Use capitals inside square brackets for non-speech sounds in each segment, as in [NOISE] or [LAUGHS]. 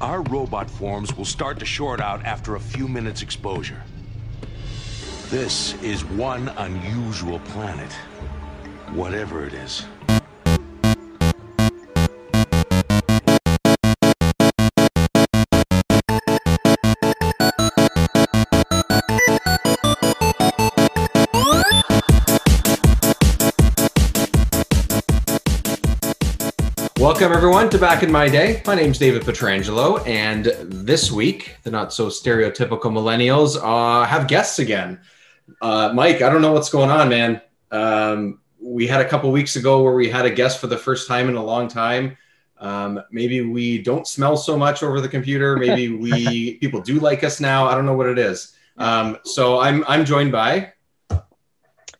our robot forms will start to short out after a few minutes exposure. This is one unusual planet, whatever it is. Welcome, everyone, to Back in My Day. My name's David Petrangelo, and this week, the not so stereotypical millennials uh, have guests again. Uh, Mike, I don't know what's going on, man. Um, we had a couple weeks ago where we had a guest for the first time in a long time. Um, maybe we don't smell so much over the computer. Maybe [LAUGHS] we people do like us now. I don't know what it is. Um, so I'm I'm joined by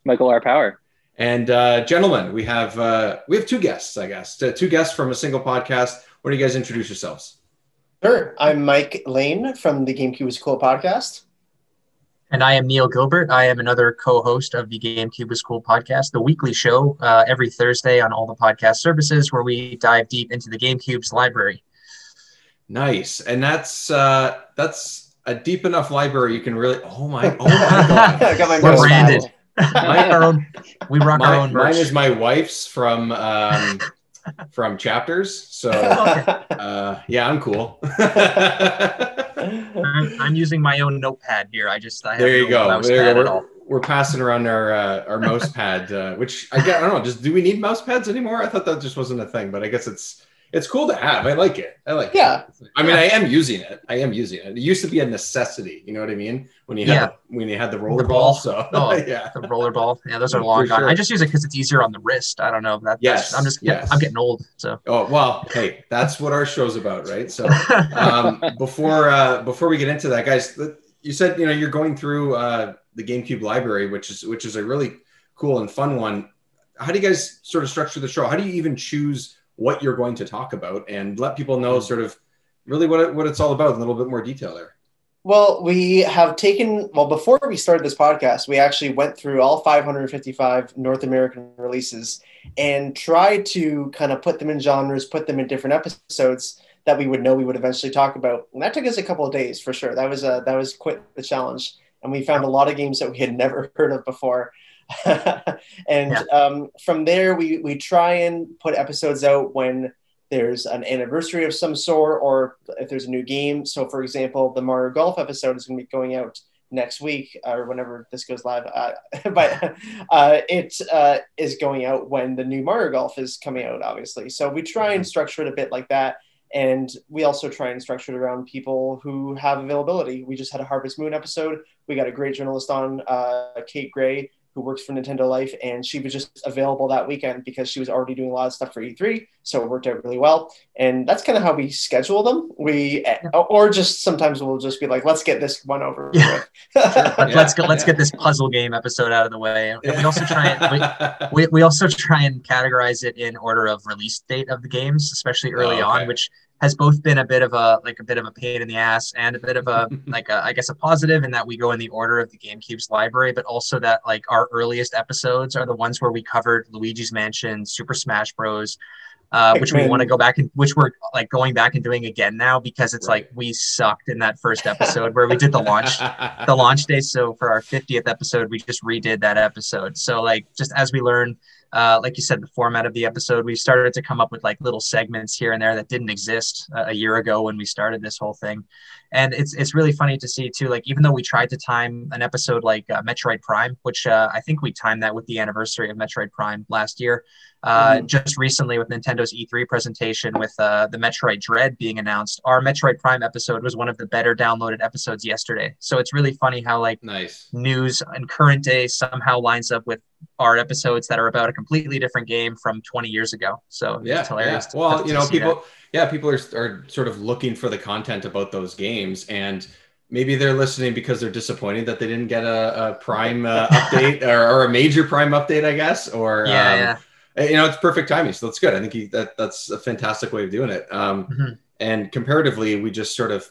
Michael R. Power. And uh, gentlemen, we have uh, we have two guests, I guess, T- two guests from a single podcast. Why don't you guys introduce yourselves? Sure. I'm Mike Lane from the GameCube is Cool podcast. And I am Neil Gilbert. I am another co-host of the GameCube is Cool podcast, the weekly show uh, every Thursday on all the podcast services where we dive deep into the GameCube's library. Nice, and that's uh, that's a deep enough library you can really. Oh my! Oh my [LAUGHS] god! I got my We're branded. Paddle. Our own. We rock our Mine, own mine is my wife's from um, from chapters. So [LAUGHS] uh, yeah, I'm cool. I'm, I'm using my own notepad here. I just I have there you no go. There you go. We're, we're passing around our uh, our mouse pad, uh, which I, get, I don't know. Just do we need mouse pads anymore? I thought that just wasn't a thing, but I guess it's it's cool to have. I like it. I like Yeah. it. I mean, I am using it. I am using it. It used to be a necessity. You know what I mean? When you had Yeah. the, when you had the roller The ball. ball. So [LAUGHS] Oh. [LAUGHS] yeah. The rollerball. Yeah, those are [LAUGHS] long gone. sure. I just use it because it's easier on the wrist. I don't know. That, Yes, that's- I'm just yes. I'm getting old. So Oh well, hey, that's what our show's about, right? So um, before uh, before we get into that, guys, th- you said you know you're going through uh, the GameCube library, which is which is a really cool and fun one. How do you guys sort of structure the show? How do you even choose what you're going to talk about and let people know mm-hmm. sort of really what it, what it's all about in a little bit more detail there? Well, we have taken, well, before we started this podcast, we actually went through all 555 North American releases and tried to kind of put them in genres, put them in different episodes that we would know we would eventually talk about. And that took us a couple of days for sure. That was a, that was quite the challenge. And we found a lot of games that we had [LAUGHS] never heard of before. [LAUGHS] and Yeah. um, from there, we, we try and put episodes out when there's an anniversary of some sort or if there's a new game. So, for example, the Mario Golf episode is going to be going out next week or whenever this goes live. Uh, [LAUGHS] but uh, it uh, is going out when the new Mario Golf is coming out, obviously. So, we try and structure it a bit like that. And we also try and structure it around people who have availability. We just had a Harvest Moon episode. We got a great journalist on, uh, Kate Gray, who works for Nintendo Life, and she was just available that weekend because she was already doing a lot of stuff for E3, so it worked out really well. And that's kind of how we schedule them. We or just sometimes we'll just be like, let's get this one over Yeah. with. Let, [LAUGHS] Yeah, let's go. Let's yeah. get this puzzle game episode out of the way. And we also try and we, [LAUGHS] we, we also try and categorize it in order of release date of the games, especially early Oh, okay. on, which has both been a bit of a like a bit of a pain in the ass and a bit of a [LAUGHS] like a, I guess a positive in that we go in the order of the GameCube's library, but also that like our earliest episodes are the ones where we covered Luigi's Mansion, Super Smash Bros. Uh, which we want to go back and which we're like going back and doing again now because it's Right. like we sucked in that first episode where we did the launch [LAUGHS] the launch day. So for our 50th episode, we just redid that episode. So like just as we learn, uh, like you said, the format of the episode, we started to come up with like little segments here and there that didn't exist uh, a year ago when we started this whole thing. And it's it's really funny to see too. Like even though we tried to time an episode like uh, Metroid Prime, which uh, I think we timed that with the anniversary of Metroid Prime last year. Uh, Just recently with Nintendo's E3 presentation with uh, the Metroid Dread being announced, our Metroid Prime episode was one of the better downloaded episodes yesterday. So it's really funny how like nice. news and current day somehow lines up with our episodes that are about a completely different game from 20 years ago. So Yeah, it's hilarious. yeah. Well, you know, see that. people, yeah, people are, are sort of looking for the content about those games, and maybe they're listening because they're disappointed that they didn't get a, a Prime uh, [LAUGHS] update or, or a major Prime update, I guess. Or Yeah, um, yeah. You know, it's perfect timing, so that's good. I think he, that that's a fantastic way of doing it. Um, Mhm. And comparatively, we just sort of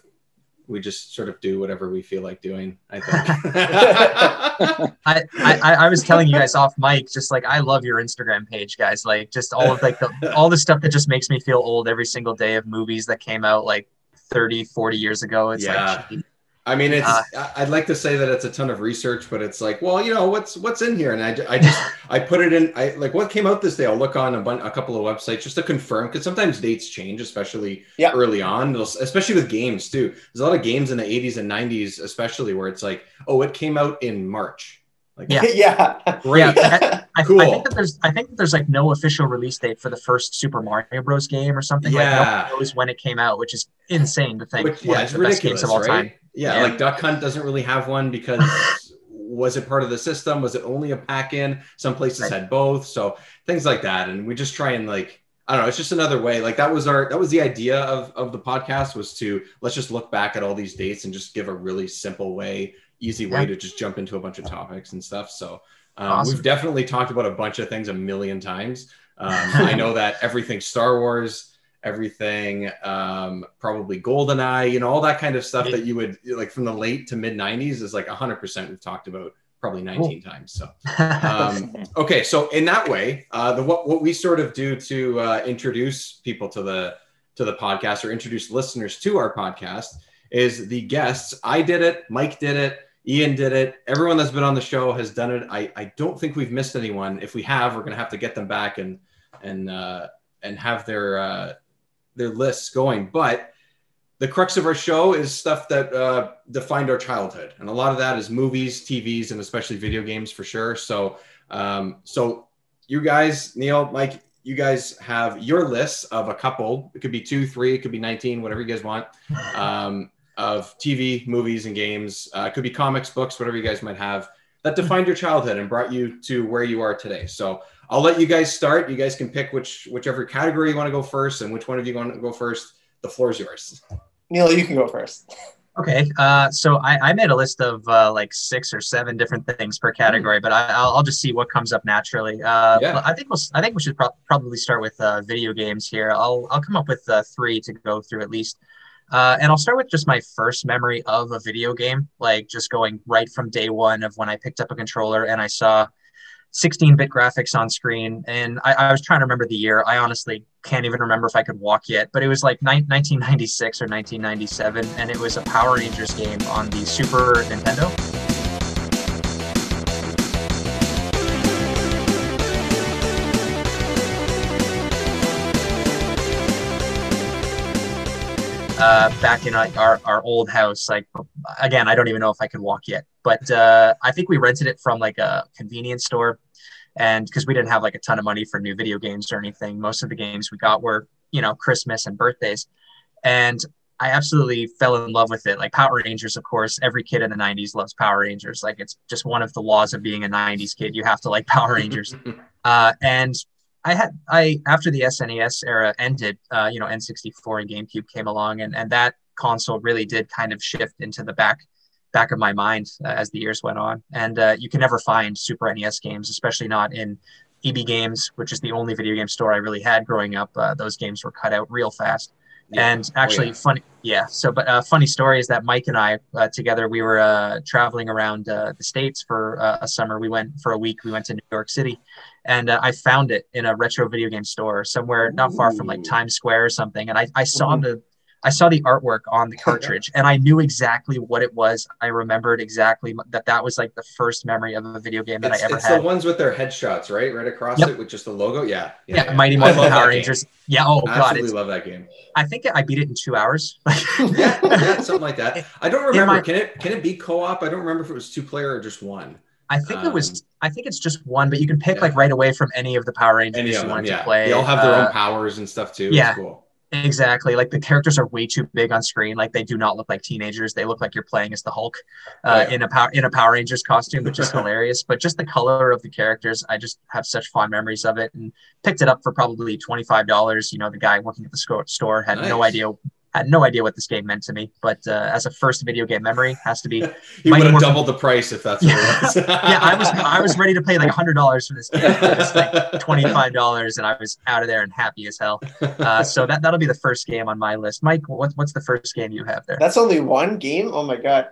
we just sort of do whatever we feel like doing. I think. [LAUGHS] [LAUGHS] I, I, I was telling you guys off mic, just like I love your Instagram page, guys. Like just all of like the all the stuff that just makes me feel old every single day of movies that came out like 30, 40 years ago. It's Yeah. like I mean, it's. Uh, I'd like to say that it's a ton of research, but it's like, well, you know, what's what's in here, and I, I just [LAUGHS] I put it in. I like what came out this day. I'll look on a, bun- a couple of websites just to confirm because sometimes dates change, especially Yeah. early on. Especially with games too. There's a lot of games in the 80s and 90s, especially where it's like, oh, it came out in March. Like, Yeah. [LAUGHS] yeah. great. Yeah, I, Cool. I [LAUGHS] think that there's I think that there's like no official release date for the first Super Mario Bros. game or something. Like Yeah. no one knows when it came out, which is insane to think. Which, yeah, it's the best ridiculous, games of all right? Yeah, Yeah. like Duck Hunt doesn't really have one because [LAUGHS] was it part of the system? Was it only a pack in? Some places Right. had both, so things like that. And we just try and like I don't know. It's just another way. Like that was our that was the idea of of the podcast was to let's just look back at all these dates and just give a really simple way, easy way Yeah. to just jump into a bunch of topics and stuff. So um, Awesome. we've definitely talked about a bunch of things a million times. Um, I know that everything Star Wars everything um probably goldeneye you know all that kind of stuff that you would like from the late to mid 90s is like 100% we've talked about probably 19 times so [LAUGHS] um okay so in that way uh the what, what we sort of do to uh introduce people to the to the podcast or introduce listeners to our podcast is the guests. I did it mike did it ian did it everyone that's been on the show has done it. I i don't think we've missed anyone. If we have we're gonna have to get them back and and uh and have their uh their lists going. But the crux of our show is stuff that uh, defined our childhood, and a lot of that is movies, TVs, and especially video games for sure. So, um, so you guys, Neil, Mike, you guys have your lists of a couple. It could be two, three, it could be nineteen, whatever you guys want. [LAUGHS] Um, of TV, movies, and games. Uh, it could be comics, books, whatever you guys might have that defined your childhood and brought you to where you are today. So I'll let you guys start. You guys can pick which whichever category you want to go first, and which one of you want to go first. The floor is yours. Neil, you can go first. Okay, uh, so I, I made a list of uh, like six or seven different things per category, but I, I'll, I'll just see what comes up naturally. Uh, Yeah. I think we'll, I think we should pro- probably start with uh, video games here. I'll, I'll come up with uh, three to go through at least, uh, and I'll start with just my first memory of a video game, like just going right from day one of when I picked up a controller and I saw 16-bit graphics on screen, and I, I was trying to remember the year. I honestly can't even remember if I could walk yet, but it was like ni- 1996 or 1997, and it was a Power Rangers game on the Super Nintendo. Uh, back in like our, our old house, like again, I don't even know if I could walk yet, but uh, I think we rented it from like a convenience store, and because we didn't have like a ton of money for new video games or anything, most of the games we got were you know Christmas and birthdays, and I absolutely fell in love with it. Like Power Rangers, of course, every kid in the 90s loves Power Rangers. Like it's just one of the laws of being a 90s kid. You have to like Power Rangers. [LAUGHS] Uh, and I had, I, after the SNES era ended, uh, you know, N64 and GameCube came along and, and that console really did kind of shift into the back, back of my mind uh, as the years went on. And uh, you can never find Super NES games, especially not in EB Games, which is the only video game store I really had growing up. Uh, those games were cut out real fast. Yeah. And Oh, actually, yeah. funny, yeah. So, but uh, funny story is that Mike and I uh, together we were uh, traveling around uh, the states for uh, a summer. We went for a week. We went to New York City, and uh, I found it in a retro video game store somewhere not far from like Times Square or something. And I, I saw Mm-hmm. Mhm. the I saw the artwork on the cartridge, and I knew exactly what it was. I remembered exactly that that was like the first memory of a video game that It's, I ever it's had. the ones with their headshots, right? Right across Yep. it with just the logo. Yeah. yeah, Mighty I Morphin Power. Rangers. Yeah. Oh god, I Absolutely love that game. I think I beat it in two hours. [LAUGHS] [LAUGHS] yeah, yeah, something like that. I don't remember. my- can it can it be co-op? I don't remember if it was two player or just one. I think it Um, was. I think it's just one, but you can pick yeah. like right away from any of the Power Rangers you wanted yeah. to play. They all have their Uh, own powers and stuff too. yeah. It's cool. Exactly. Like the characters are way too big on screen. Like they do not look like teenagers. They look like you're playing as the Hulk uh, Oh, yeah. in a power in a Power Rangers costume, which is [LAUGHS] hilarious. But just the color of the characters, I just have such fond memories of it. And picked it up for probably twenty five dollars. You know, the guy working at the store had no idea had no idea what this game meant to me. But uh, as a first video game memory, has to be. [LAUGHS] you would have Morphin- doubled the price if that's what it [LAUGHS] was. yeah, I was I was ready to pay like hundred dollars for this game. It's like [LAUGHS] twenty five dollars, and I was out of there and happy as hell. Uh, so that that'll be the first game on my list. Mike, what's what's the first game you have there? That's only one game. Oh my god!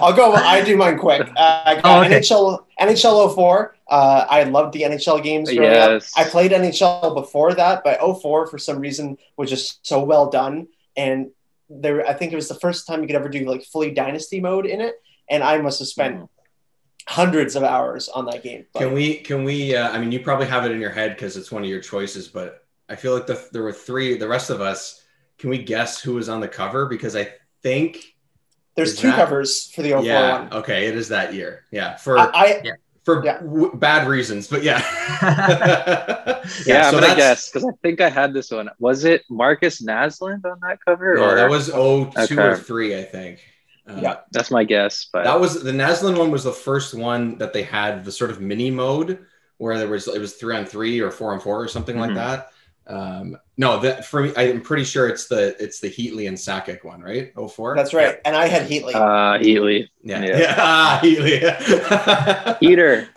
I'll go. I do mine quick. Uh, I got Oh, okay. NHL NHL 04. Uh, I loved the NHL games. growing up. Yes. I played NHL before that, but 04 for some reason was just so well done. and there I think it was the first time you could ever do like fully dynasty mode in it, and I must have spent Mhm. hundreds of hours on that game. But Can we? Can we? Uh, I mean, you probably have it in your head because it's one of your choices, but I feel like the, there were three. The rest of us, can we guess who was on the cover? Because I think, there's is two that- covers for the 04 yeah, one. okay, it is that year. Yeah, for I, I for yeah. w- bad reasons, but yeah. [LAUGHS] Yeah, I'm so gonna guess because I think I had this one. Was it Marcus Naslund on that cover? No, or that was oh two or three, I think. Uh, Yeah. that's my guess, but That was the Naslund one was the first one that they had the sort of mini mode where there was it was three on three or four on four or something like Mhm. that. Um, no, that for me, I'm pretty sure it's the it's the Heatley and Sakic one, right? Oh four. that's right, and I had Heatley. uh, Heatley, Yeah, Yeah. yeah, [LAUGHS] Ah, Heatley. [LAUGHS] Heater, [LAUGHS]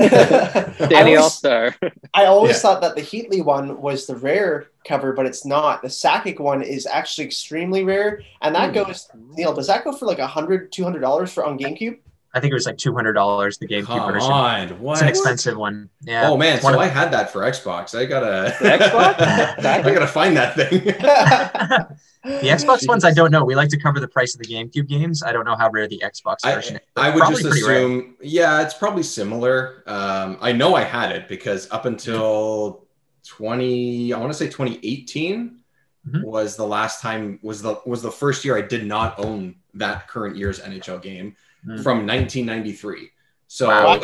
Danny All Star. I always Yeah. thought that the Heatley one was the rare cover, but it's not. The Sakic one is actually extremely rare, and that Hmm. goes. Neil, does that go for like a hundred, two hundred dollars for on GameCube? I think it was like two hundred dollars the GameCube Come version. on, what? It's an expensive one. Yeah. Oh man, one so of- I had that for Xbox. I gotta Xbox? [LAUGHS] I gotta find that thing. [LAUGHS] the Xbox [LAUGHS] ones, I don't know. We like to cover the price of the GameCube games. I don't know how rare the Xbox I, version is. I would just pretty rare. assume, yeah, it's probably similar. Um, I know I had it because up until 20, I want to say 2018 Mhm. was the last time was the was the first year I did not own that current year's NHL game Mm. from 1993. So, Wow. [LAUGHS]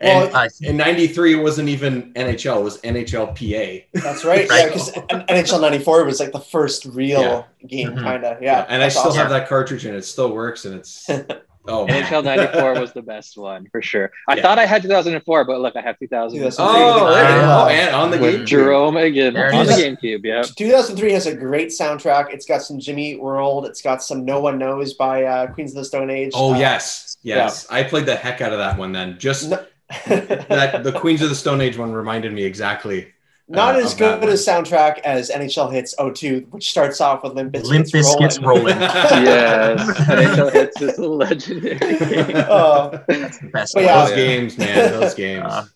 and Well, I- in 93 it wasn't even NHL, it was NHLPA. That's right. Right. [LAUGHS] Yeah, because NHL '94 was like the first real game, Mhm. kind of. Yeah, and I still awesome. have that cartridge and it still works and it's [LAUGHS] oh man. NHL '94 was the best one for sure. I Yeah. thought I had 2004, but look, I have 2003. Oh, there you go. Wow. And on the with game. Jarome Iginla on the is. GameCube. Yeah, 2003 has a great soundtrack. It's got some Jimmy Eat World. It's got some No One Knows by uh, Queens of the Stone Age. Oh Uh, yes, yes. I played the heck out of that one. Then just No- that the [LAUGHS] Queens of the Stone Age one reminded me exactly. Not uh, as of that good a soundtrack as NHL Hitz 02, which starts off with Limp Bizkit's Limp Bizkit's Rolling. [LAUGHS] yes, NHL [LAUGHS] Hitz is legendary. [LAUGHS] Oh. That's the best. But yeah. those games, man. Those games. Uh,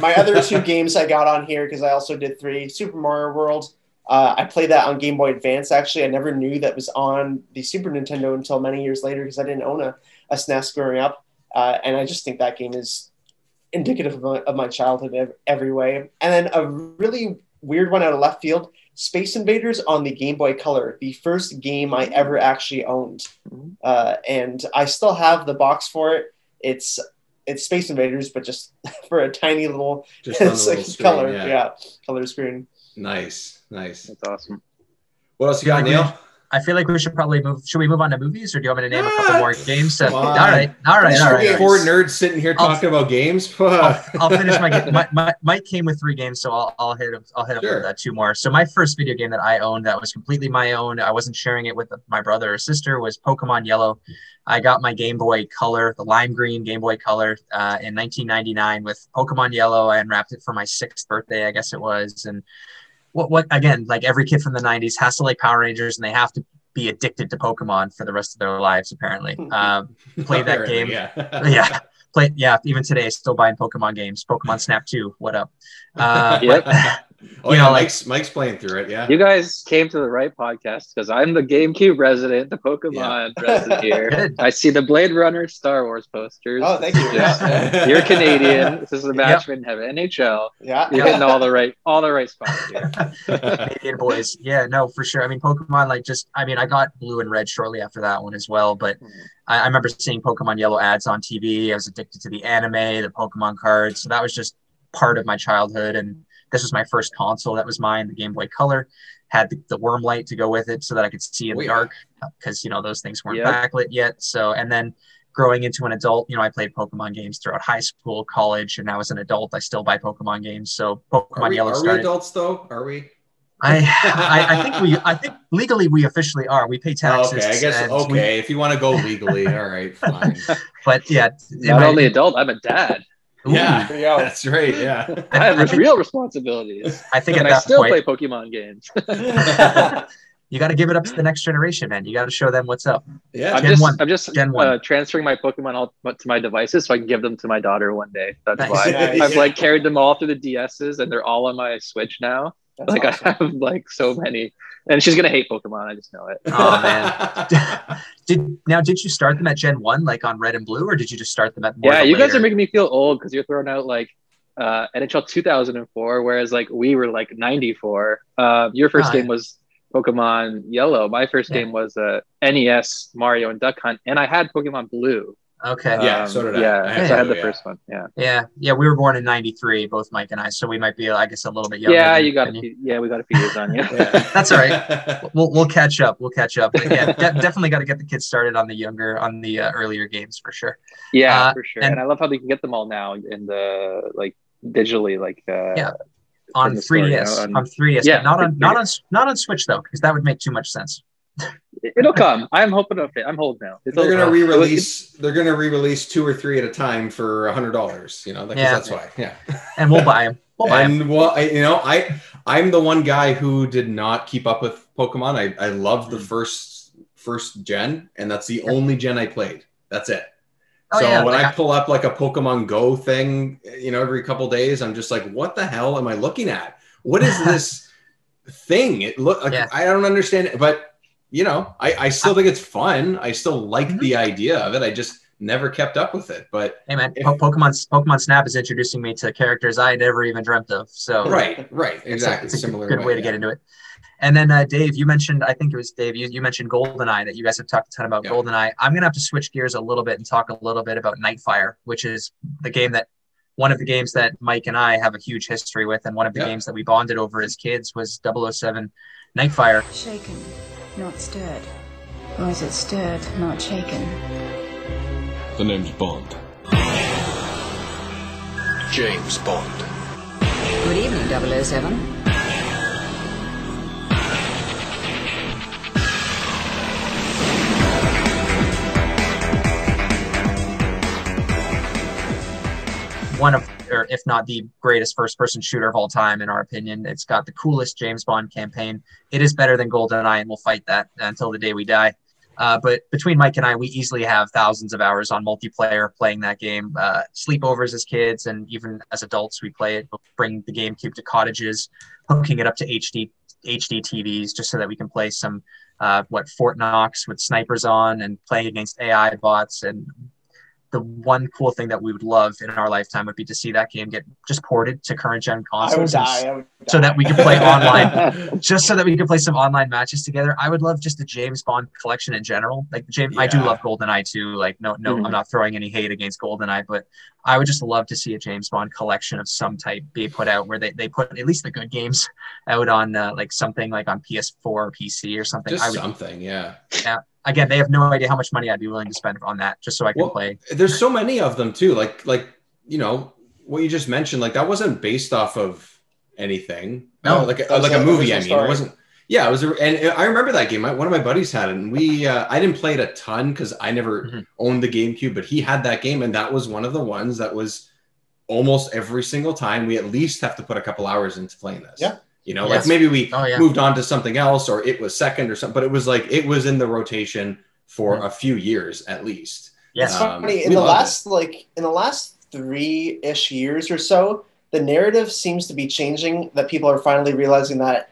My other two games I got on here because I also did three Super Mario World. Uh, I played that on Game Boy Advance. Actually, I never knew that was on the Super Nintendo until many years later because I didn't own a, a SNES growing up. Uh, and I just think that game is indicative of my, of my childhood ev- every way. And then a really weird one out of left field Space Invaders on the Game Boy Color, the first game I ever actually owned. Mhm. Uh, and I still have the box for it. It's it's Space Invaders, but just [LAUGHS] for a tiny little Just [LAUGHS] on the it's little like screen, color, yeah. yeah. color screen. Nice, nice. That's awesome. What else you got, Neil? I feel like we should probably move. Should we move on to movies, or do you want me to name a couple more games? Come all right, all right, all right. Four nerds sitting here I'll- talking about games. [LAUGHS] I'll, I'll finish my game. My, my, Mike came with three games, so I'll, I'll hit. I'll hit up Sure. with uh, two more. So my first video game that I owned that was completely my own. I wasn't sharing it with my brother or sister. Was Pokemon Yellow. I got my Game Boy Color, the lime green Game Boy Color, uh, in 1999 with Pokemon Yellow. I unwrapped it for my sixth birthday, I guess it was, and what what again? Like every kid from the 90s has to like Power Rangers, and they have to be addicted to Pokemon for the rest of their lives. Apparently, [LAUGHS] um, played that game. Yeah. [LAUGHS] yeah play yeah even today still buying pokemon games pokemon snap 2 what up [LAUGHS] uh, Yep. Oh You yeah, know, like- Mike's Mike's playing through it. Yeah. You guys came to the right podcast because I'm the GameCube resident, the Pokemon resident here. [LAUGHS] I see the Blade Runner Star Wars posters. Oh, thank you. Yes. [LAUGHS] Yeah, You're Canadian. This is a match made in heaven. NHL. yeah. You're hitting all the right all the right spots here. [LAUGHS] Canadian boys yeah no for sure i mean pokemon like just i mean i got blue and red shortly after that one as well but hmm. I, I remember seeing pokemon yellow ads on tv i was addicted to the anime the pokemon cards so that was just part of my childhood and this was my first console that was mine the game boy color had the, the worm light to go with it so that i could see in the dark because you know those things weren't Yep. backlit yet so and then growing into an adult you know i played pokemon games throughout high school college and now as an adult i still buy pokemon games so Pokemon Are pokemon we, yellow are we started adults though? Are we? I, [LAUGHS] I I think we I think legally we officially are. We pay taxes. okay, I guess and we- okay. if you want to go legally, all right, fine. [LAUGHS] but yeah, Not my- only adult, I'm a dad. Ooh, yeah, There you go. [LAUGHS] that's right. Yeah. [LAUGHS] I have real responsibilities. I think at And I that still point play Pokemon games. [LAUGHS] you got to give it up to the next generation, man. You got to show them what's up. Yeah. I'm Gen just one. I'm just Gen one. uh, transferring my Pokemon all to my devices so I can give them to my daughter one day. That's Nice. why Nice. I've like carried them all through the DSs and they're all on my Switch now. That's like awesome. I have like so many and she's gonna hate Pokemon. I just know it. Oh man. [LAUGHS] [LAUGHS] did now did you start them at Gen One, like on Red and Blue, or did you just start them at? More yeah, of a you guys are making me feel old because you're throwing out like uh, NHL 2004, whereas like we were like 94. Uh, your first Ah, game was Pokemon Yellow. My first Yeah. game was uh, NES Mario and Duck Hunt, and I had Pokemon Blue. Okay. Yeah, so did I. Yeah, I had so I had the yeah. first one. Yeah, Yeah, yeah, we were born in '93, both Mike and I, so we might be, I guess, a little bit younger. yeah, you got a than few, yeah, we got a few years on you. [LAUGHS] That's all right. [LAUGHS] We'll we'll catch up. We'll catch up. But yeah, de- definitely got to get the kids started on the younger, on the uh, earlier games for sure. Yeah, Uh, for sure. and- And, I love how they can get them all now in the like digitally, like uh, Yeah. On the store, you 3ds, know, and- on 3ds, Yeah, but not on for not on not on Switch though, because that would make too much sense. It'll come. I'm hoping it'll fit. I'm holding out. It's They're gonna re-release. They're gonna re-release two or three at a time for a hundred dollars. You know, because Yeah. that's why. Yeah. And we'll buy them. We'll buy 'em. and well, I, you know, I I'm the one guy who did not keep up with Pokemon. I I love the Mm. first first gen, and that's the only gen I played. That's it. Oh, so yeah, when like I I- pull up like a Pokemon Go thing, you know, every couple days, I'm just like, what the hell am I looking at? What is [LAUGHS] this thing? It look like Yeah. I don't understand it, but you know, I, I still think it's fun. I still like Mhm. the idea of it. I just never kept up with it. But Hey man, If- Pokemon Pokemon Snap is introducing me to characters I never even dreamt of. So right, right, it's a- exactly. it's a, Similar good way to get into it. And then uh, Dave, you mentioned I think it was Dave. You, you mentioned Goldeneye that you guys have talked a ton about Yeah. Goldeneye. I'm gonna have to switch gears a little bit and talk a little bit about Nightfire, which is the game that one of the games that Mike and I have a huge history with, and one of the Yeah. games that we bonded over as kids was 007 Nightfire. Shaken, not stirred. Or is it stirred, not shaken? The name's Bond. James Bond. Good evening, 007. one of, or if not the greatest first person shooter of all time, in our opinion. It's got the coolest James Bond campaign. It is better than GoldenEye, and we'll fight that until the day we die. Uh, but between Mike and I, we easily have thousands of hours on multiplayer playing that game. Uh, sleepovers as kids, and even as adults, we play it. We'll bring the GameCube to cottages, hooking it up to HD HD TVs just so that we can play some uh, what Fort Knox with snipers on and playing against AI bots and the one cool thing that we would love in our lifetime would be to see that game get just ported to current gen I would consoles die. s- I would so that we could play online. [LAUGHS] Just so that we could play some online matches together. I would love just the james bond collection in general. Like james i do love goldeneye too. Like no no Mhm. i'm not throwing any hate against goldeneye but i would just love to see a james bond collection of some type be put out where they, they put at least the good games out on uh, like something like on ps4 or pc or something. Just i would something, yeah. Yeah. Again they have no idea how much money i'd be willing to spend on that just so i can Well, play There's so many of them too. Like like you know what you just mentioned. Like that wasn't based off of anything. No, Uh, like a, like a the movie. I mean, story. it wasn't. Yeah, it was. A, and I remember that game. One of my buddies had it, and we. Uh, I didn't play it a ton because I never Mhm. owned the GameCube, but he had that game, and that was one of the ones that was almost every single time we at least have to put a couple hours into playing this. Yeah. You know, Yes. like maybe we Oh, yeah. moved on to something else, or it was second or something, but it was like it was in the rotation for Mhm. a few years at least. yes It's Um, funny in the loved last like in the last three ish years or so, the narrative seems to be changing. That people are finally realizing that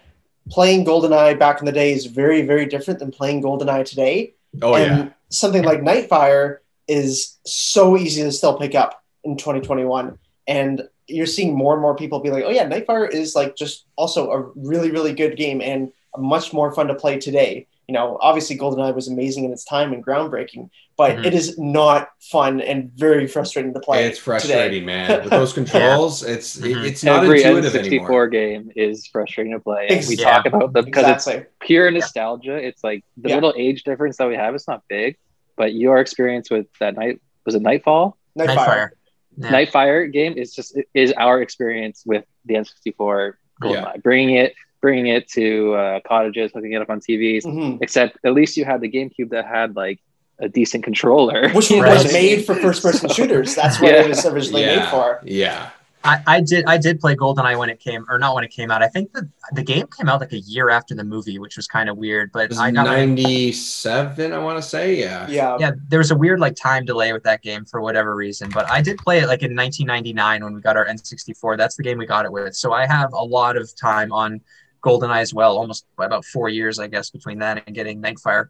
playing GoldenEye back in the day is very very different than playing GoldenEye today. Oh and yeah, something like Nightfire is so easy to still pick up in 2021, and you're seeing more and more people be like, "Oh yeah, Nightfire is like just also a really really good game and much more fun to play today." You know, obviously GoldenEye was amazing in its time and groundbreaking, but Mhm. it is not fun and very frustrating to play. it's frustrating, today. man. [LAUGHS] With those controls, it's Mhm. it's not Every intuitive N64 anymore. game is frustrating to play. And we talk about them because it's Exactly. pure nostalgia. It's like the Yeah. little age difference that we have. It's not big, but your experience with that night was it Nightfall, Nightfire. Nightfire. Yeah. Nightfire game is just is our experience with the N64 GoldenEye. Bringing it, bringing it to uh, cottages, hooking it up on TVs. Mhm. Except at least you had the GameCube that had like a decent controller, Which [LAUGHS] Right. was made for first-person [LAUGHS] shooters. That's what Yeah. it was originally made for. yeah. I, I did I did play GoldenEye when it came or not when it came out. I think the the game came out like a year after the movie, which was kind of weird. It But was I got ninety-seven, I want to say. Yeah, Yeah. yeah, there was a weird like time delay with that game for whatever reason. But I did play it like in 1999 when we got our N64. That's the game we got it with. So I have a lot of time on GoldenEye as well, almost by about four years, I guess, between that and getting Nightfire.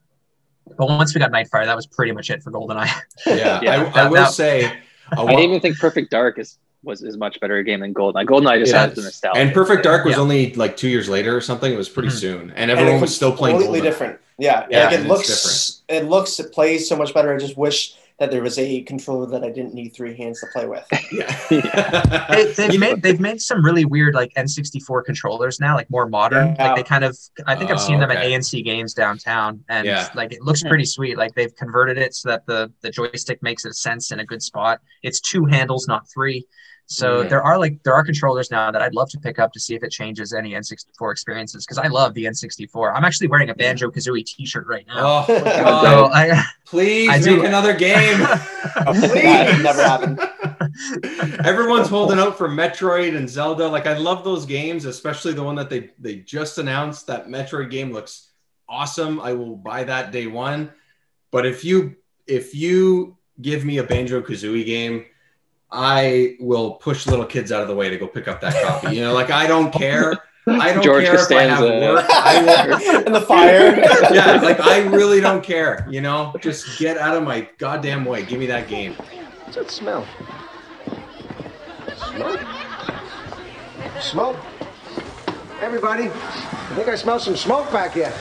But once we got Nightfire, that was pretty much it for GoldenEye. Yeah, [LAUGHS] Yeah, I, I will that- say. [LAUGHS] a I wa- didn't even think Perfect Dark is was is much better a game than GoldenEye. GoldenEye just It has is. the nostalgia. And Perfect Dark was Yeah. only like two years later or something. It was pretty Mhm. soon, and And everyone it was still playing completely GoldenEye. different. Yeah, Yeah, like it it's looks, it looks, it plays so much better. I just wish that there was a controller that I didn't need three hands to play with. [LAUGHS] Yeah. [LAUGHS] they, they've made they've made some really weird like N64 controllers now, like more modern. Yeah. Like they kind of I think I've Oh, seen them okay. at ANC games downtown, and Yeah. like it looks pretty sweet. Like they've converted it so that the the joystick makes it sense in a good spot. It's two handles, not three. So Mhm. there are like there are controllers now that I'd love to pick up to see if it changes any N64 experiences because I love the N64. I'm actually wearing a Banjo Kazooie T-shirt right now. Oh my So god! I, [LAUGHS] Please I make do- another game. [LAUGHS] that would never happen. [LAUGHS] Everyone's holding out for Metroid and Zelda. Like I love those games, especially the one that they they just announced. That Metroid game looks awesome. I will buy that day one. But if you if you give me a Banjo Kazooie game, I will push little kids out of the way to go pick up that copy. You know, like I don't care. I don't George care if I have work. I [LAUGHS] will In the fire. [LAUGHS] yeah, like I really don't care. You know, just get out of my goddamn way. Give me that game. What's that smell? Smoke? Smoke? Everybody, I think I smell some smoke back here.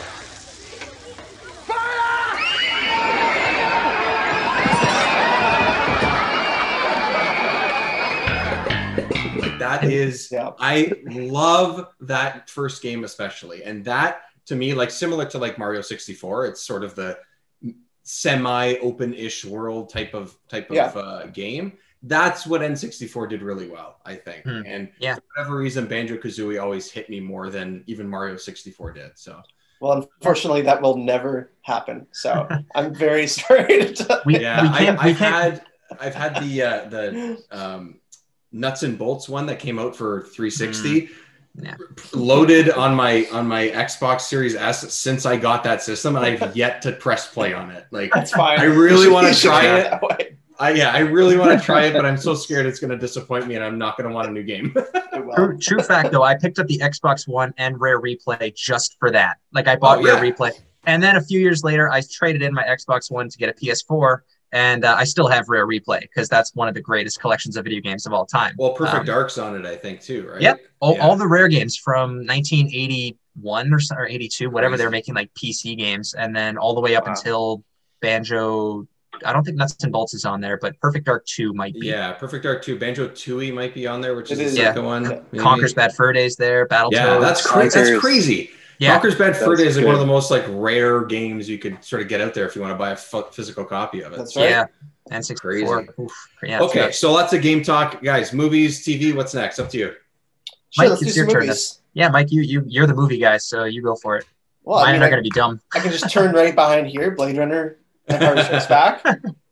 That is, Yeah. I love that first game especially, and that to me, like similar to like Mario sixty four, it's sort of the semi open ish world type of type of uh, game. That's what N sixty four did really well, I think. Hmm. And Yeah. for whatever reason, Banjo Kazooie always hit me more than even Mario sixty four did. So Well, unfortunately, that will never happen. So [LAUGHS] I'm very [LAUGHS] sorry to. we, yeah, we can't I, I've had I've had the uh, the um, nuts and bolts one that came out for 360 mm, Yeah. loaded on my on my Xbox Series S since I got that system and I've [LAUGHS] yet to press play on it. Like That's fine. I really wanna [LAUGHS] try it. I yeah, I really want to [LAUGHS] try it, but I'm so scared it's going to disappoint me and I'm not going to want a new game. True, true fact though, I picked up the Xbox One and Rare Replay just for that. Like I bought Oh, Rare. Replay, and then a few years later, I traded in my Xbox One to get a PS4, and uh, I still have Rare Replay because that's one of the greatest collections of video games of all time. well, Perfect Um, Dark's on it, I think too, right? Yep. All, Yeah. all the Rare games from 1981 or, or 82, whatever Crazy. they're making like PC games, and then all the way up Wow. until Banjo. I don't think Nuts and Bolts is on there, but Perfect Dark 2 might be. Yeah, Perfect Dark 2. Banjo Tooie might be on there, which is It the is, yeah. second one. Yeah. maybe. Conker's Bad Fur Days there, Battletoads. Yeah, that's crazy. That's crazy. Yeah. Conker's Bad Fur That's Days is like one of the most like rare games you could sort of get out there if you want to buy a f- physical copy of it. That's right. Yeah. And 64. Crazy. Oof. Yeah, okay, nuts. so lots of game talk, guys. Movies, TV. What's next? Up to you. Sure, Mike, it's your turn. movies. Yeah, Mike, you you you're the movie guy, so you go for it. Well, I Mine mean, are I, going to be dumb. I can just turn right behind here. Blade Runner, Empire [LAUGHS] Strikes Back.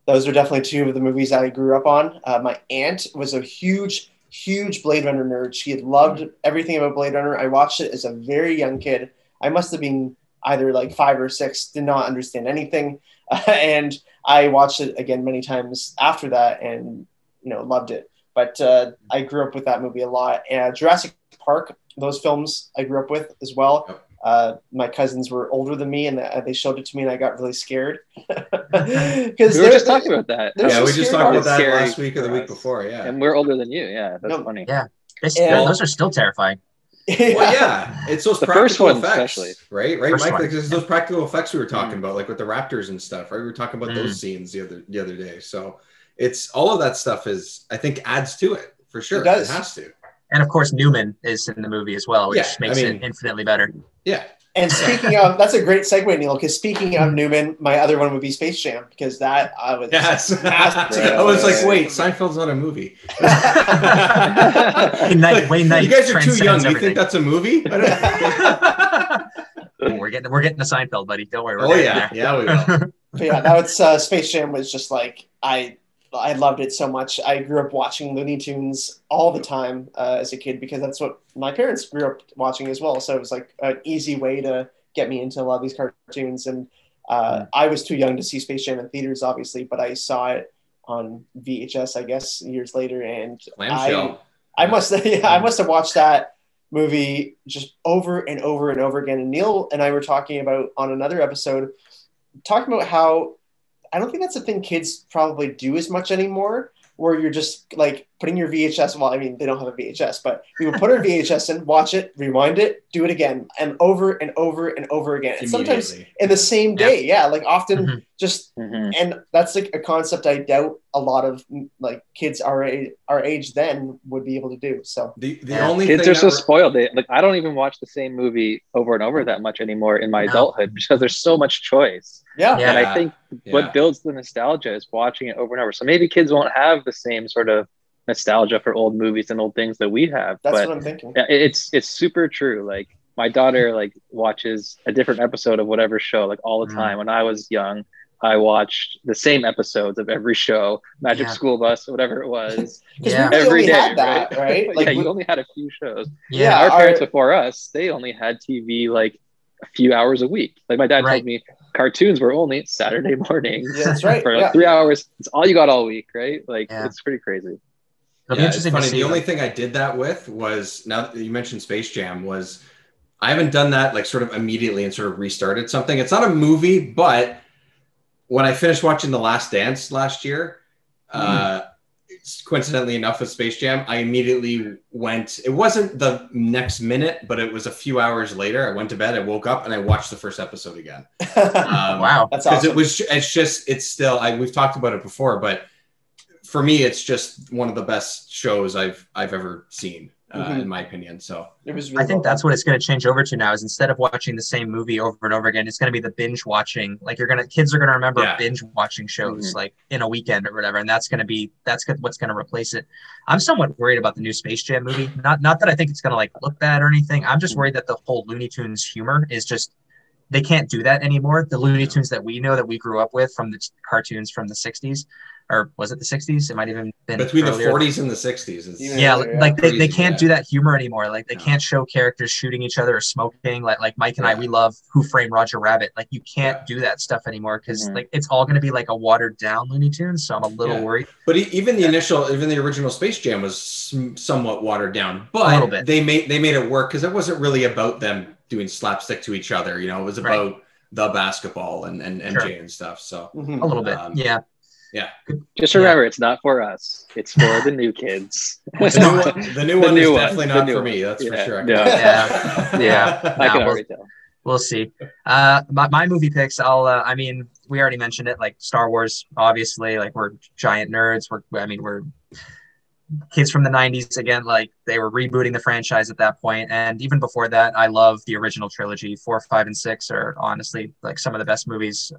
Those are definitely two of the movies I grew up on. Uh, my aunt was a huge, huge Blade Runner nerd. She had loved everything about Blade Runner. I watched it as a very young kid. I must have been either like five or six, did not understand anything, [LAUGHS] and I watched it again many times after that, and you know loved it. But uh, I grew up with that movie a lot. And Jurassic Park, those films I grew up with as well. Uh, my cousins were older than me, and uh, they showed it to me, and I got really scared. [LAUGHS] We Because were just talking about that. Yeah, some we just talked about that Scary last week or the for week before. Yeah. And we're older than you. Yeah, that's No. funny. Yeah. It's, Yeah. Those are still terrifying. Well, yeah, [LAUGHS] it's those The practical first one effects, especially. right? Right, First Mike. one, Like, it's those practical effects we were talking Mm. about, like with the raptors and stuff, right? We were talking about Mm. those scenes the other the other day. So it's all of that stuff is, I think, adds to it for sure. It does. It has to. And of course, Newman is in the movie as well, which Yeah, I makes mean- it infinitely better. Yeah. And [LAUGHS] speaking of, that's a great segue, Neil. Because speaking of Newman, my other one would be Space Jam because that I was Yes. I was like, wait, Seinfeld's not a movie. [LAUGHS] Wayne Knight, Wayne Knight you guys are too young. Do you think that's a movie? [LAUGHS] I don't- we're getting we're getting to Seinfeld, buddy. Don't worry. We're oh yeah, there. yeah, we will. But yeah, now it's uh, Space Jam was just like I I loved it so much. I grew up watching Looney Tunes all the time uh, as a kid because that's what my parents grew up watching as well. So it was like an easy way to get me into a lot of these cartoons. And uh, I was too young to see Space Jam in theaters, obviously, but I saw it on VHS, I guess, years later, and I I must [LAUGHS] yeah, I must have watched that movie just over and over and over again. And Neil and I were talking about on another episode, talking about how I don't think that's a thing kids probably do as much anymore where you're just like putting your VHS. Well, I mean, they don't have a VHS, but we would put our [LAUGHS] VHS in, watch it, rewind it, do it again, and over and over and over again. And sometimes in the same day. Yeah, like often Mhm. just, Mhm. and that's like a concept I doubt a lot of like kids our age, our age then would be able to do. So The the Yeah. only Kids thing are so that- spoiled. They, like I don't even watch the same movie over and over that much anymore in my No. adulthood because there's so much choice. yeah, Yeah. And I think yeah. what builds the nostalgia is watching it over and over. So maybe kids won't have the same sort of nostalgia for old movies and old things that we have. that's but what I'm thinking. it's it's super true. Like my daughter [LAUGHS] like watches a different episode of whatever show like all the Mm. time. When I was young, I watched the same episodes of every show, Magic Yeah. School Bus, whatever it was, [LAUGHS] Because Yeah. we really every only day. had that, right? [LAUGHS] yeah, we- you only had a few shows. Yeah. Our our- parents before us, they only had TV like a few hours a week. Like my dad Right. told me, cartoons were only Saturday mornings yeah, that's right. for like Yeah. three hours. It's all you got all week, right? Like Yeah. it's pretty crazy. It'll Yeah, it's interesting funny. to see. The only thing I did that with was now that you mentioned Space Jam was I haven't done that like sort of immediately and sort of restarted something. It's not a movie, but when I finished watching The Last Dance last year, uh, coincidentally enough with Space Jam, I immediately went. It wasn't the next minute, but it was a few hours later. I went to bed, I woke up, and I watched the first episode again. [LAUGHS] Um, wow. That's because awesome. it was it's just it's still I, we've talked about it before but for me it's just one of the best shows i've i've ever seen uh, Mhm. in my opinion so It was really I think well that's what it's going to change over to now. Is instead of watching the same movie over and over again, it's going to be the binge watching. Like you're gonna, kids are going to remember Yeah. binge watching shows Mhm. like in a weekend or whatever, and that's going to be that's what's going to replace it. I'm somewhat worried about the new Space Jam movie. Not not that I think it's going to like look bad or anything. I'm just worried that the whole Looney Tunes humor is just they can't do that anymore. The Looney Tunes that we know that we grew up with from the t- cartoons from the '60s, or was it the '60s? It might even been between earlier. the 40s and the 60s it's, yeah, Yeah, like they, they can't yeah. do that humor anymore like they No. can't show characters shooting each other or smoking like like mike and i we love who framed roger rabbit like you can't Yeah. do that stuff anymore because Mhm. like it's all going to be like a watered down looney tunes so i'm a little Yeah. worried but even the initial even the original space jam was somewhat watered down but little bit. they made they made it work because it wasn't really about them doing slapstick to each other you know it was Right. about the basketball and and Sure. mj and stuff so Mhm. a little bit Um, yeah Just Yeah. remember, it's not for us. It's for the new kids. [LAUGHS] the new one, the new [LAUGHS] The one new is one, definitely the not for one. me that's for Yeah. sure Yeah. Yeah. [LAUGHS] I Nah, can well- already tell. we'll see uh my, my movie picks i'll uh, i mean we already mentioned it like star wars obviously like we're giant nerds we're i mean we're kids from the 90s again like they were rebooting the franchise at that point and even before that i love the original trilogy four five and six are honestly like some of the best movies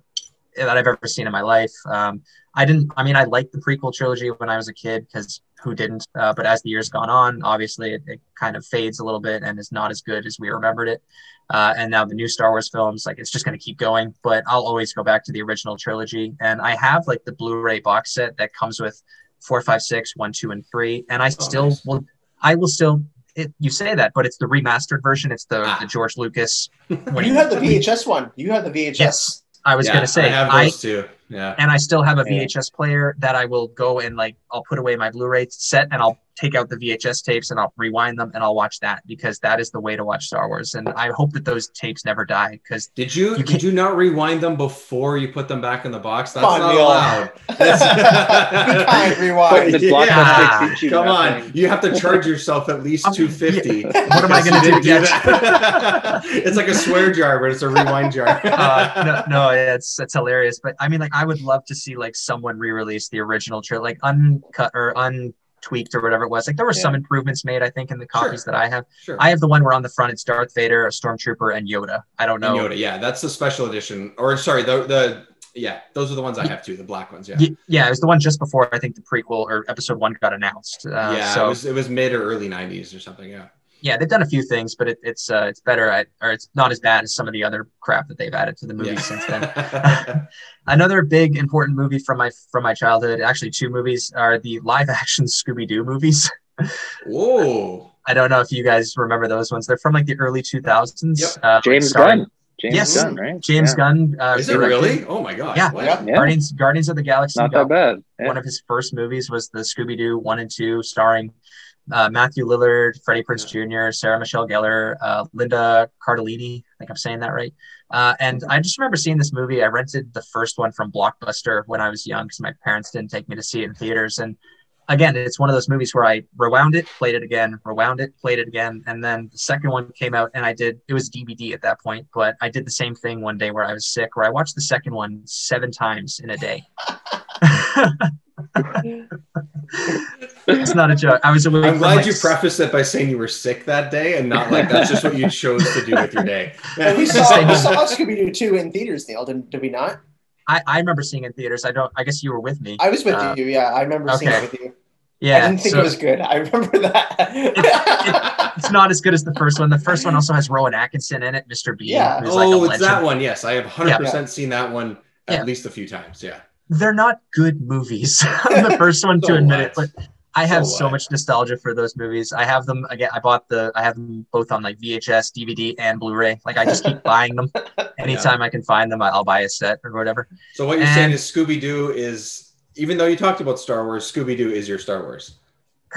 that i've ever seen in my life um, i didn't i mean i liked the prequel trilogy when i was a kid because who didn't uh, but as the years gone on obviously it, it kind of fades a little bit and is not as good as we remembered it uh, and now the new Star Wars films, like it's just going to keep going. But I'll always go back to the original trilogy, and I have like the Blu-ray box set that comes with four, five, six, one, two, and three, and I still nice. will. I will still. It, you say that, but it's the remastered version. It's the, Ah. the George Lucas. [LAUGHS] Well, you had the VHS one. You had the VHS. Yes, I was Yeah, going to say i have I those too yeah and I still have a VHS player that I will go and like I'll put away my Blu-ray set and I'll take out the VHS tapes and I'll rewind them and I'll watch that because that is the way to watch Star Wars. And I hope that those tapes never die because Did you, You did you not rewind them before you put them back in the box? That's not Neil. allowed. [LAUGHS] you can't rewind. But the Yeah. blockbuster teach you Come nothing. on, you have to charge yourself at least two fifty. [LAUGHS] What am I going to do? that? [LAUGHS] it's like a swear jar, but it's a rewind jar. uh, no, no, it's it's hilarious. But I mean, like, I would love to see like someone re-release the original trailer, like uncut or untweaked or whatever it was. Like, there were some improvements made, I think, in the copies that I have. Sure. I have the one where on the front it's Darth Vader, a stormtrooper, and Yoda. I don't know. And Yoda, yeah, that's the special edition. Or sorry, the the yeah, those are the ones I have too, the black ones. Yeah, Yeah, it was the one just before I think the prequel or episode one got announced. Uh, yeah, so it was it was mid or early '90s or something. Yeah, yeah, they've done a few things, but it, it's uh, it's better at, or it's not as bad as some of the other crap that they've added to the movie yeah. since then. [LAUGHS] [LAUGHS] Another big important movie from my from my childhood, actually two movies, are the live action [LAUGHS] Scooby Doo movies. Whoa, I don't know if you guys remember those ones. They're from like the early 2000s. Yep. Uh, James starring Gunn. James Yes. Gunn, right? James Yeah. Gunn. Uh, is it directed- really? Oh my god! Yeah. What? Yeah. Yeah. Guardians Guardians of the Galaxy. Not got that bad. Yeah. One of his first movies was the Scooby Doo one and two, starring uh, Matthew Lillard, Freddie Prinze Jr., Sarah Michelle Gellar, uh, Linda Cardellini. I think I'm saying that right. Uh, and I just remember seeing this movie. I rented the first one from Blockbuster when I was young because my parents didn't take me to see it in theaters. And again, it's one of those movies where I rewound it, played it again, rewound it, played it again, and then the second one came out, and I did. It was DVD at that point, but I did the same thing one day where I was sick, where I watched the second one seven times in a day. it's not a joke. I was awake. I'm glad like, you prefaced it by saying you were sick that day and not like that's just what you chose to do with your day. And we [LAUGHS] saw, we saw Scooby Doo 2 in theaters, Neil, did, did we not? I, I remember seeing it in theaters. I don't. I guess you were with me. I was with Uh, you, yeah. I remember seeing it with you. Yeah. I didn't think so it was good. I remember that. it's not as good as the first one. The first one also has Rowan Atkinson in it, Mr. Bean. Yeah. who's like a oh, it's that one. Yes, I have 100% seen that one at Yeah. least a few times. Yeah. They're not good movies. I'm [LAUGHS] the first one So to [LAUGHS] admit it, but I have So so much nostalgia for those movies. I have them again. I bought the. I have them both on like VHS, DVD, and Blu-ray. Like I just keep [LAUGHS] buying them. Anytime I can find them, I'll buy a set or whatever. So what you're saying is Scooby Doo is, even though you talked about Star Wars, Scooby Doo is your Star Wars.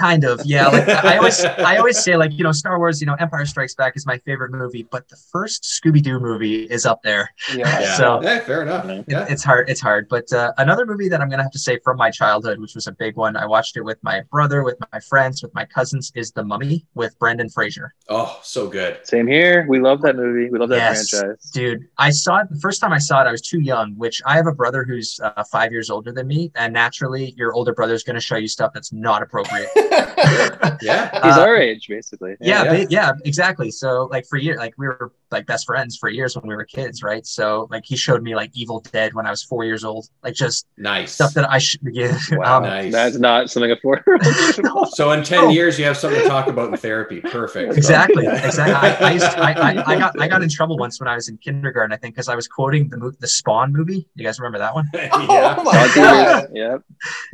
Kind of, yeah. Like [LAUGHS] I always, I always say, like you know, Star Wars, you know, Empire Strikes Back is my favorite movie, but the first Scooby Doo movie is up there. yeah. [LAUGHS] Yeah. So- yeah, fair enough. It- Yeah. It's hard. It's hard. But uh, another movie that I'm gonna have to say from my childhood, which was a big one, I watched it with my brother, with my friends, with my cousins, is The Mummy with Brendan Fraser. Oh, so good. Same here. We love that movie. We love that Yes. franchise. Dude, I saw it the first time I saw it. I was too young. Which I have a brother who's uh, five years older than me, and naturally, your older brother is gonna show you stuff that's not appropriate. [LAUGHS] Yeah. [LAUGHS] He's Uh, our age, basically. yeah, Yeah. yeah. yeah, exactly. So like for years, like we were like best friends for years when we were kids, right? So like he showed me like Evil Dead when I was four years old, like just Nice. stuff that I should [LAUGHS] yeah. Wow, um, Nice. that's not something a four. [LAUGHS] no, So in 10 Oh. years, you have something to talk about in therapy. Perfect. exactly exactly I, I, used to, I, I, I got i got in trouble once when i was in kindergarten i think because i was quoting the mo- the spawn movie you guys remember that one? yeah. my god. yeah.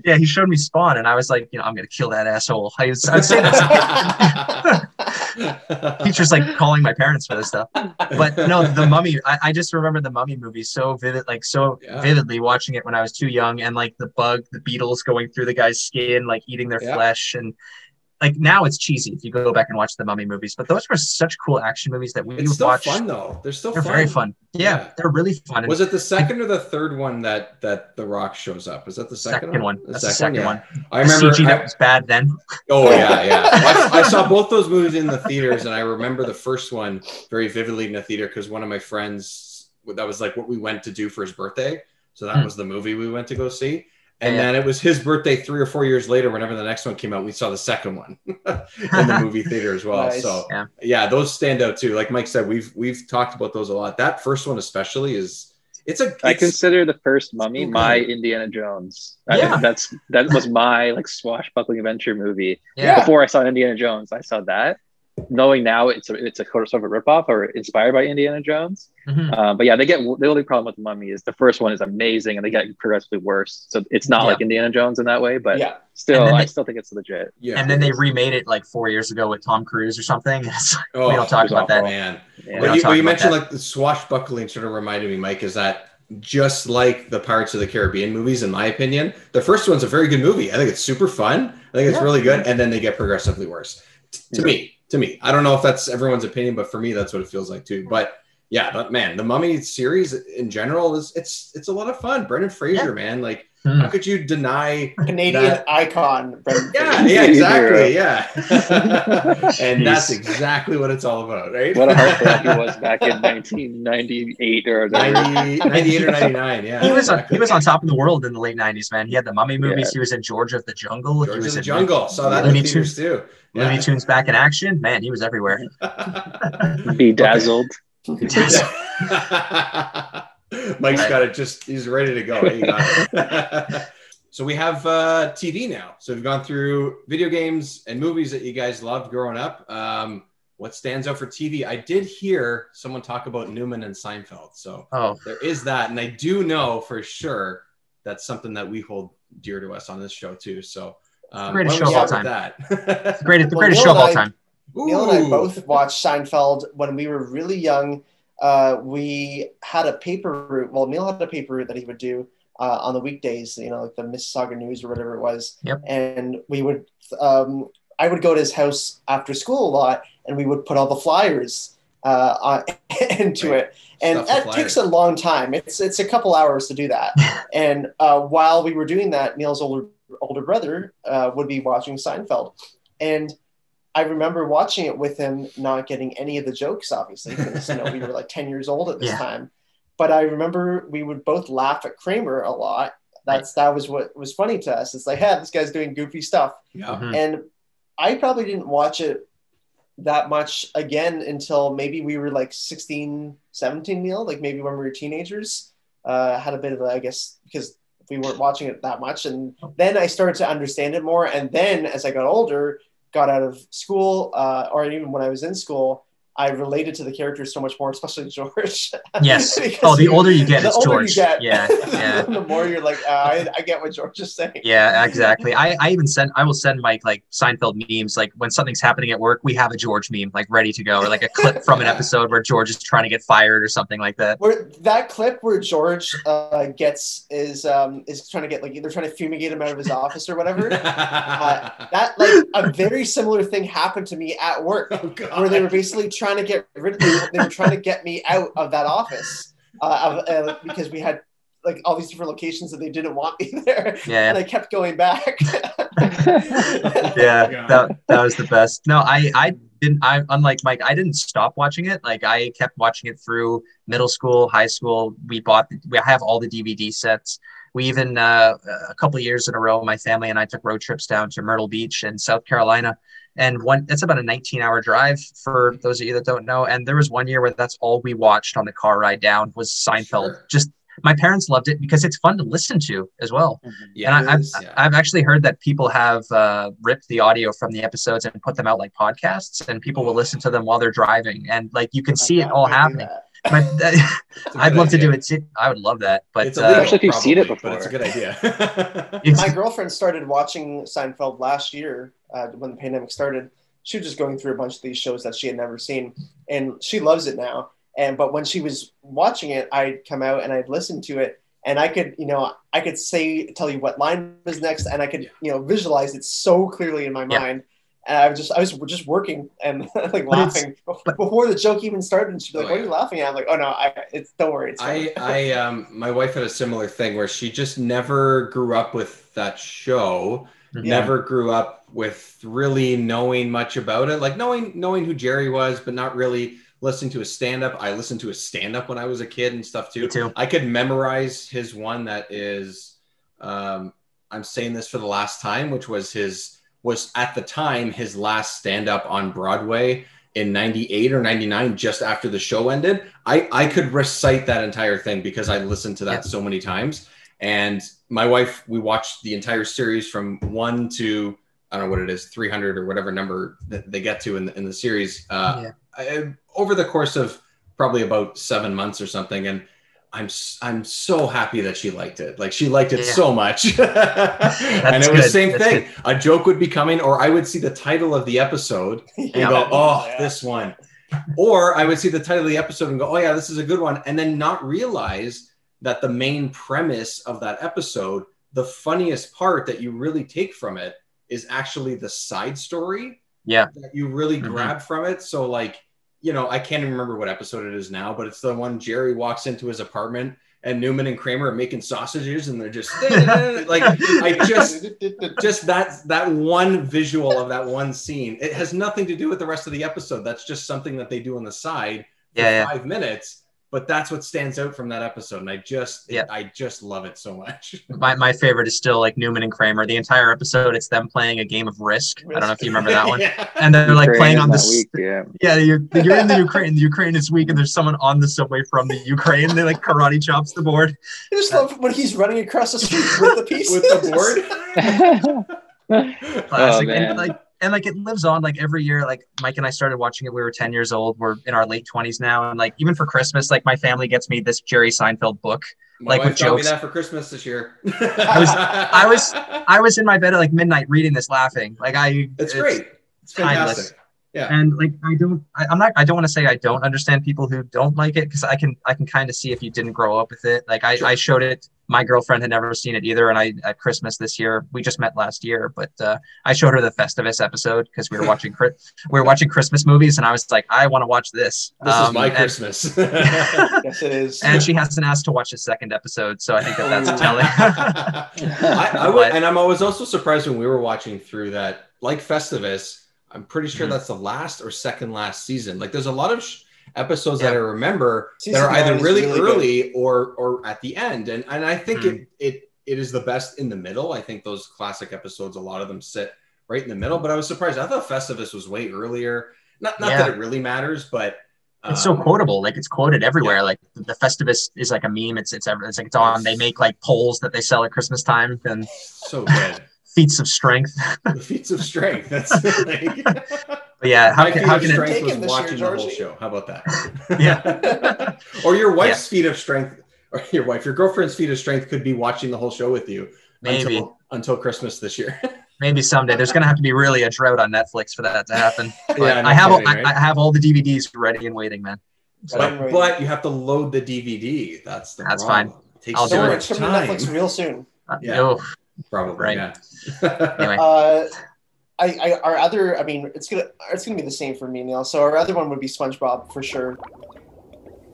yeah he showed me spawn and i was like you know i'm gonna kill that asshole i was saying that teachers like calling my parents for this stuff but [LAUGHS] no the mummy I, I just remember the mummy movie so vivid like so Yeah. vividly watching it when i was too young and like the bug the beetles going through the guy's skin like eating their Yeah. flesh and like now it's cheesy if you go back and watch the mummy movies but those were such cool action movies that we It's still watch fun though. They're still they're fun. very fun yeah, Yeah. they're really fun Was it the second or the third one that that The Rock shows up? Is that the second, second one that's the second yeah. one I the remember. CG I- that was bad then oh yeah, yeah. [LAUGHS] I, I saw both those movies in the theaters, and I remember the first one very vividly in the theater because one of my friends that was like what we went to do for his birthday. So that Hmm. was the movie we went to go see. And Yeah. then it was his birthday three or four years later. Whenever the next one came out, we saw the second one [LAUGHS] in the movie [LAUGHS] theater as well. Nice. So Yeah. yeah, those stand out too. Like Mike said, we've we've talked about those a lot. That first one especially is it's a I it's- consider the first Mummy so my. Indiana Jones. Yeah. think that's that was my like swashbuckling adventure movie. yeah, Before I saw Indiana Jones, I saw that. Knowing now it's a it's a sort of a ripoff or inspired by Indiana Jones. Mhm. Uh, but yeah, they get the only problem with the Mummy is the first one is amazing and they get progressively worse. So it's not Yeah. like Indiana Jones in that way, but Yeah. still, And I they- still think it's legit. yeah. and then they remade it like four years ago with Tom Cruise or something. [LAUGHS] It's like, Oh, we don't talk it was about that. awful. man. Yeah. We you, talk you mentioned, that. like the swashbuckling, sort of reminded me, Mike, is that just like the Pirates of the Caribbean movies, in my opinion, the first one's a very good movie. I think it's super fun. I think it's Yeah. really good, and then they get progressively worse. T- to Yeah. me, to me, I don't know if that's everyone's opinion, but for me, that's what it feels like too. But yeah, but man, the Mummy series in general is it's it's a lot of fun. Brendan Fraser, man, like Hmm. how could you deny? Canadian That- icon. Brendan Yeah, Fraser. yeah, exactly, yeah. [LAUGHS] and that's exactly what it's all about, right? What a heartthrob he was back in [LAUGHS] 1998 or whatever. 90, 98 or 99, yeah. He was on, he was on top of the world in the late '90s, man. He had the Mummy movies. Yeah. He was in George of the Jungle. he George was of the in Jungle. Saw that in Looney the theaters too. Looney Tunes back in action. Man, he was everywhere. [LAUGHS] Bedazzled. Mike's got it just, he's ready to go. He got it. [LAUGHS] so we have uh, TV now. So we've gone through video games and movies that you guys loved growing up. Um, what stands out for TV? I did hear someone talk about Newman and Seinfeld. So Oh, there is that. And I do know for sure that's something that we hold dear to us on this show too. So um, Greatest show of all start with that? great, the greatest Neil [LAUGHS] show of all and Time. Neil and I both watched Seinfeld when we were really young. Uh, we had a paper route. Well, Neil had a paper route that he would do uh, on the weekdays, you know, like the Mississauga News or whatever it was. Yep. And we would um, I would go to his house after school a lot, and we would put all the flyers uh, on, [LAUGHS] into Right. it, and Stuff that takes a long time. It's it's a couple hours to do that. [LAUGHS] and uh, while we were doing that, Neil's older older brother uh, would be watching Seinfeld, and I remember watching it with him, not getting any of the jokes, obviously, because you know we were like ten years old at this Yeah. time. But I remember we would both laugh at Kramer a lot. That's that was what was funny to us. It's like, yeah, this guy's doing goofy stuff, Yeah. Mhm. and I probably didn't watch it that much again until maybe we were like 16, 17, Neil, like maybe when we were teenagers. Uh, had a bit of a, I guess, because we weren't watching it that much. And then I started to understand it more. And then as I got older, got out of school, uh, or even when I was in school, I related to the characters so much more, especially George. [LAUGHS] Yes. Oh, the older you get, the it's older George. You get, Yeah, [LAUGHS] yeah. the more you're like, uh, I, I get what George is saying. Yeah, exactly. I, I even send I will send Mike like Seinfeld memes. Like when something's happening at work, we have a George meme like ready to go, or like a clip from an [LAUGHS] episode where George is trying to get fired or something like that. Where that clip where George uh, gets is um, is trying to get like they're trying to fumigate him out of his office or whatever. Uh, that like a very similar thing happened to me at work Oh, where they were basically trying to get rid of me. They were trying to get me out of that office uh, of, uh, because we had like all these different locations that they didn't want me [LAUGHS] there, Yeah. and I kept going back. [LAUGHS] yeah that, that was the best. No i i didn't i unlike mike i didn't stop watching it. Like i kept watching it through middle school high school. We bought we have all the dvd sets. We even uh, a couple of years in a row my family and i took road trips down to myrtle beach in south carolina and one it's about a 19 hour drive for those of you that don't know and there was one year where that's all we watched on the car ride down was seinfeld Sure. just my parents loved it because it's fun to listen to as well Yeah, and I, I've, yeah. I've actually heard that people have uh, ripped the audio from the episodes and put them out like podcasts, and people will listen to them while they're driving, and like you can see it all happening. But It's a [LAUGHS] I'd good love to do it. too. I would love that. But It's uh, illegal, Especially if you've seen it probably, But it's a good idea. [LAUGHS] My girlfriend started watching Seinfeld last year uh, when the pandemic started. She was just going through a bunch of these shows that she had never seen, and she loves it now. And but when she was watching it, I'd come out and I'd listen to it, and I could, you know, I could say tell you what line was next, and I could, you know, visualize it so clearly in my Yeah. mind. And I was just, I was just working and [LAUGHS] like But laughing but- before the joke even started. And she'd be like, Oh, "What are you laughing at?" I'm like, "Oh no, I, it's don't worry, it's. I, [LAUGHS] I, um, my wife had a similar thing where she just never grew up with that show. Mhm. Never grew up with really knowing much about it, like knowing knowing who Jerry was, but not really listening to a stand up. I listened to a stand up when I was a kid and stuff too. Me too. I could memorize his one that is, um, I'm saying this for the last time, which was his was at the time his last stand up on Broadway in 98 or 99 just after the show ended i i could recite that entire thing because i listened to that Yeah. so many times and my wife we watched the entire series from one to i don't know what it is 300 or whatever number that they get to in the, in the series uh Yeah. I, over the course of probably about seven months or something and i'm s- i'm so happy that she liked it like she liked it Yeah. so much [LAUGHS] and it was the same That's thing a joke would be coming or i would see the title of the episode [LAUGHS] and go, oh, Yeah. this one. Or I would see the title of the episode and go, oh, yeah, this is a good one. And then not realize that the main premise of that episode, the funniest part that you really take from it is actually the side story Yeah. that you really Mhm. grab from it. So, like, you know, I can't even remember what episode it is now, but it's the one Jerry walks into his apartment and Newman and Kramer are making sausages and they're just [LAUGHS] like, I just just that that one visual of that one scene it has nothing to do with the rest of the episode that's just something that they do on the side for Yeah, yeah. five minutes but that's what stands out from that episode and i just Yeah. i just love it so much [LAUGHS] My, my favorite is still like Newman and Kramer. The entire episode, it's them playing a game of Risk. I don't know if you remember that one. [LAUGHS] Yeah. And they're like Ukraine playing on the week, yeah. Yeah, you're, you're in the Ukraine. The Ukraine is weak, and there's someone on the subway from the Ukraine. They like karate chops the board. I just love when he's running across the street with the [LAUGHS] pieces. with the board Classic. Oh, man. and like and like it lives on like every year. Like Mike and I started watching it. We were 10 years old. We're in our late 20s now. And like even for Christmas, like my family gets me this Jerry Seinfeld book. My Like with got me that for christmas this year I was- I was- I was in my bed at like midnight reading this laughing. Like I it's great it's timeless. fantastic yeah and like I don't I, I'm not I don't want to say I don't understand people who don't like it because I can I can kind of see if you didn't grow up with it. Like I, Sure. I showed it my girlfriend had never seen it either, and I at Christmas this year we just met last year, but uh, I showed her the Festivus episode because we were watching we were watching Christmas movies, and I was like, I want to watch this. This um, is my and, Christmas. [LAUGHS] yes, it is. And she hasn't asked to watch the second episode, so I think that that's telling. [LAUGHS] I, I would, and I'm, I was also surprised when we were watching through that, like Festivus. I'm pretty sure mm-hmm. that's the last or second last season. Like, there's a lot of. Sh- episodes yeah. that I remember Season that are either really, really early good. or or at the end. And and I think mm. it it it is the best in the middle. I think those classic episodes, a lot of them sit right in the middle. But I was surprised. I thought Festivus was way earlier. Not not yeah. that it really matters, but it's so um, quotable. Like it's quoted everywhere. Yeah. Like the Festivus is like a meme. It's it's it's like it's on. They make like poles that they sell at Christmas time. And so good. Feats of strength. [LAUGHS] the feats of strength. That's [LAUGHS] like... But yeah, how can, how can strength it... was watching year, the whole show? How about that? [LAUGHS] yeah. or your wife's yeah. feat of strength, or your wife, your girlfriend's feat of strength could be watching the whole show with you. Maybe until, until Christmas this year. Maybe someday. There's gonna have to be really a drought on Netflix for that to happen. But yeah, no I have kidding, all, right? I, I, have all the DVDs ready and waiting, man. So, but, but, you have to load the DVD. That's the that's problem. fine. It takes I'll so do it. It's coming to Netflix real soon. Uh, yeah. Oh, Probably. Right. Yeah. Anyway. Uh, I, I, our other, I mean, it's gonna, it's gonna be the same for me, Neil. So our other one would be SpongeBob for sure.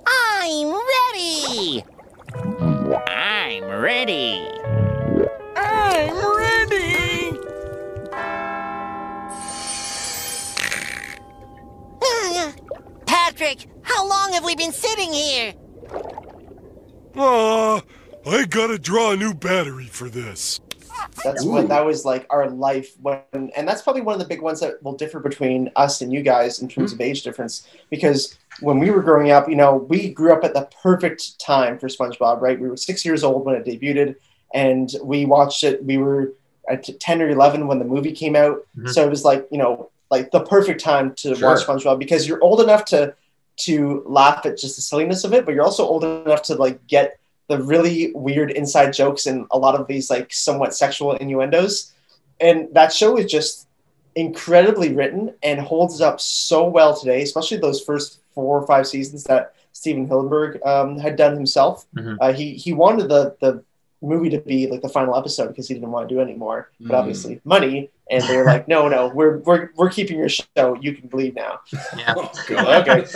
I'm ready. I'm ready. I'm ready. [LAUGHS] Patrick, how long have we been sitting here? Ah, uh, I gotta draw a new battery for this. That's Ooh. what that was like our life when, and that's probably one of the big ones that will differ between us and you guys in terms mm-hmm. of age difference. Because when we were growing up, you know, we grew up at the perfect time for SpongeBob, right? We were six years old when it debuted, and we watched it. We were at ten or eleven when the movie came out, mm-hmm. so it was like you know, like the perfect time to sure. watch SpongeBob because you're old enough to to laugh at just the silliness of it, but you're also old enough to like get the really weird inside jokes and a lot of these like somewhat sexual innuendos. And that show is just incredibly written and holds up so well today, especially those first four or five seasons that Stephen Hillenburg um, had done himself. Mm-hmm. Uh, he he wanted the the movie to be like the final episode because he didn't want to do anymore. But mm. obviously, money, and they were like, "No, no, we're we're we're keeping your show. You can leave now." Yeah. Oh, [LAUGHS] okay.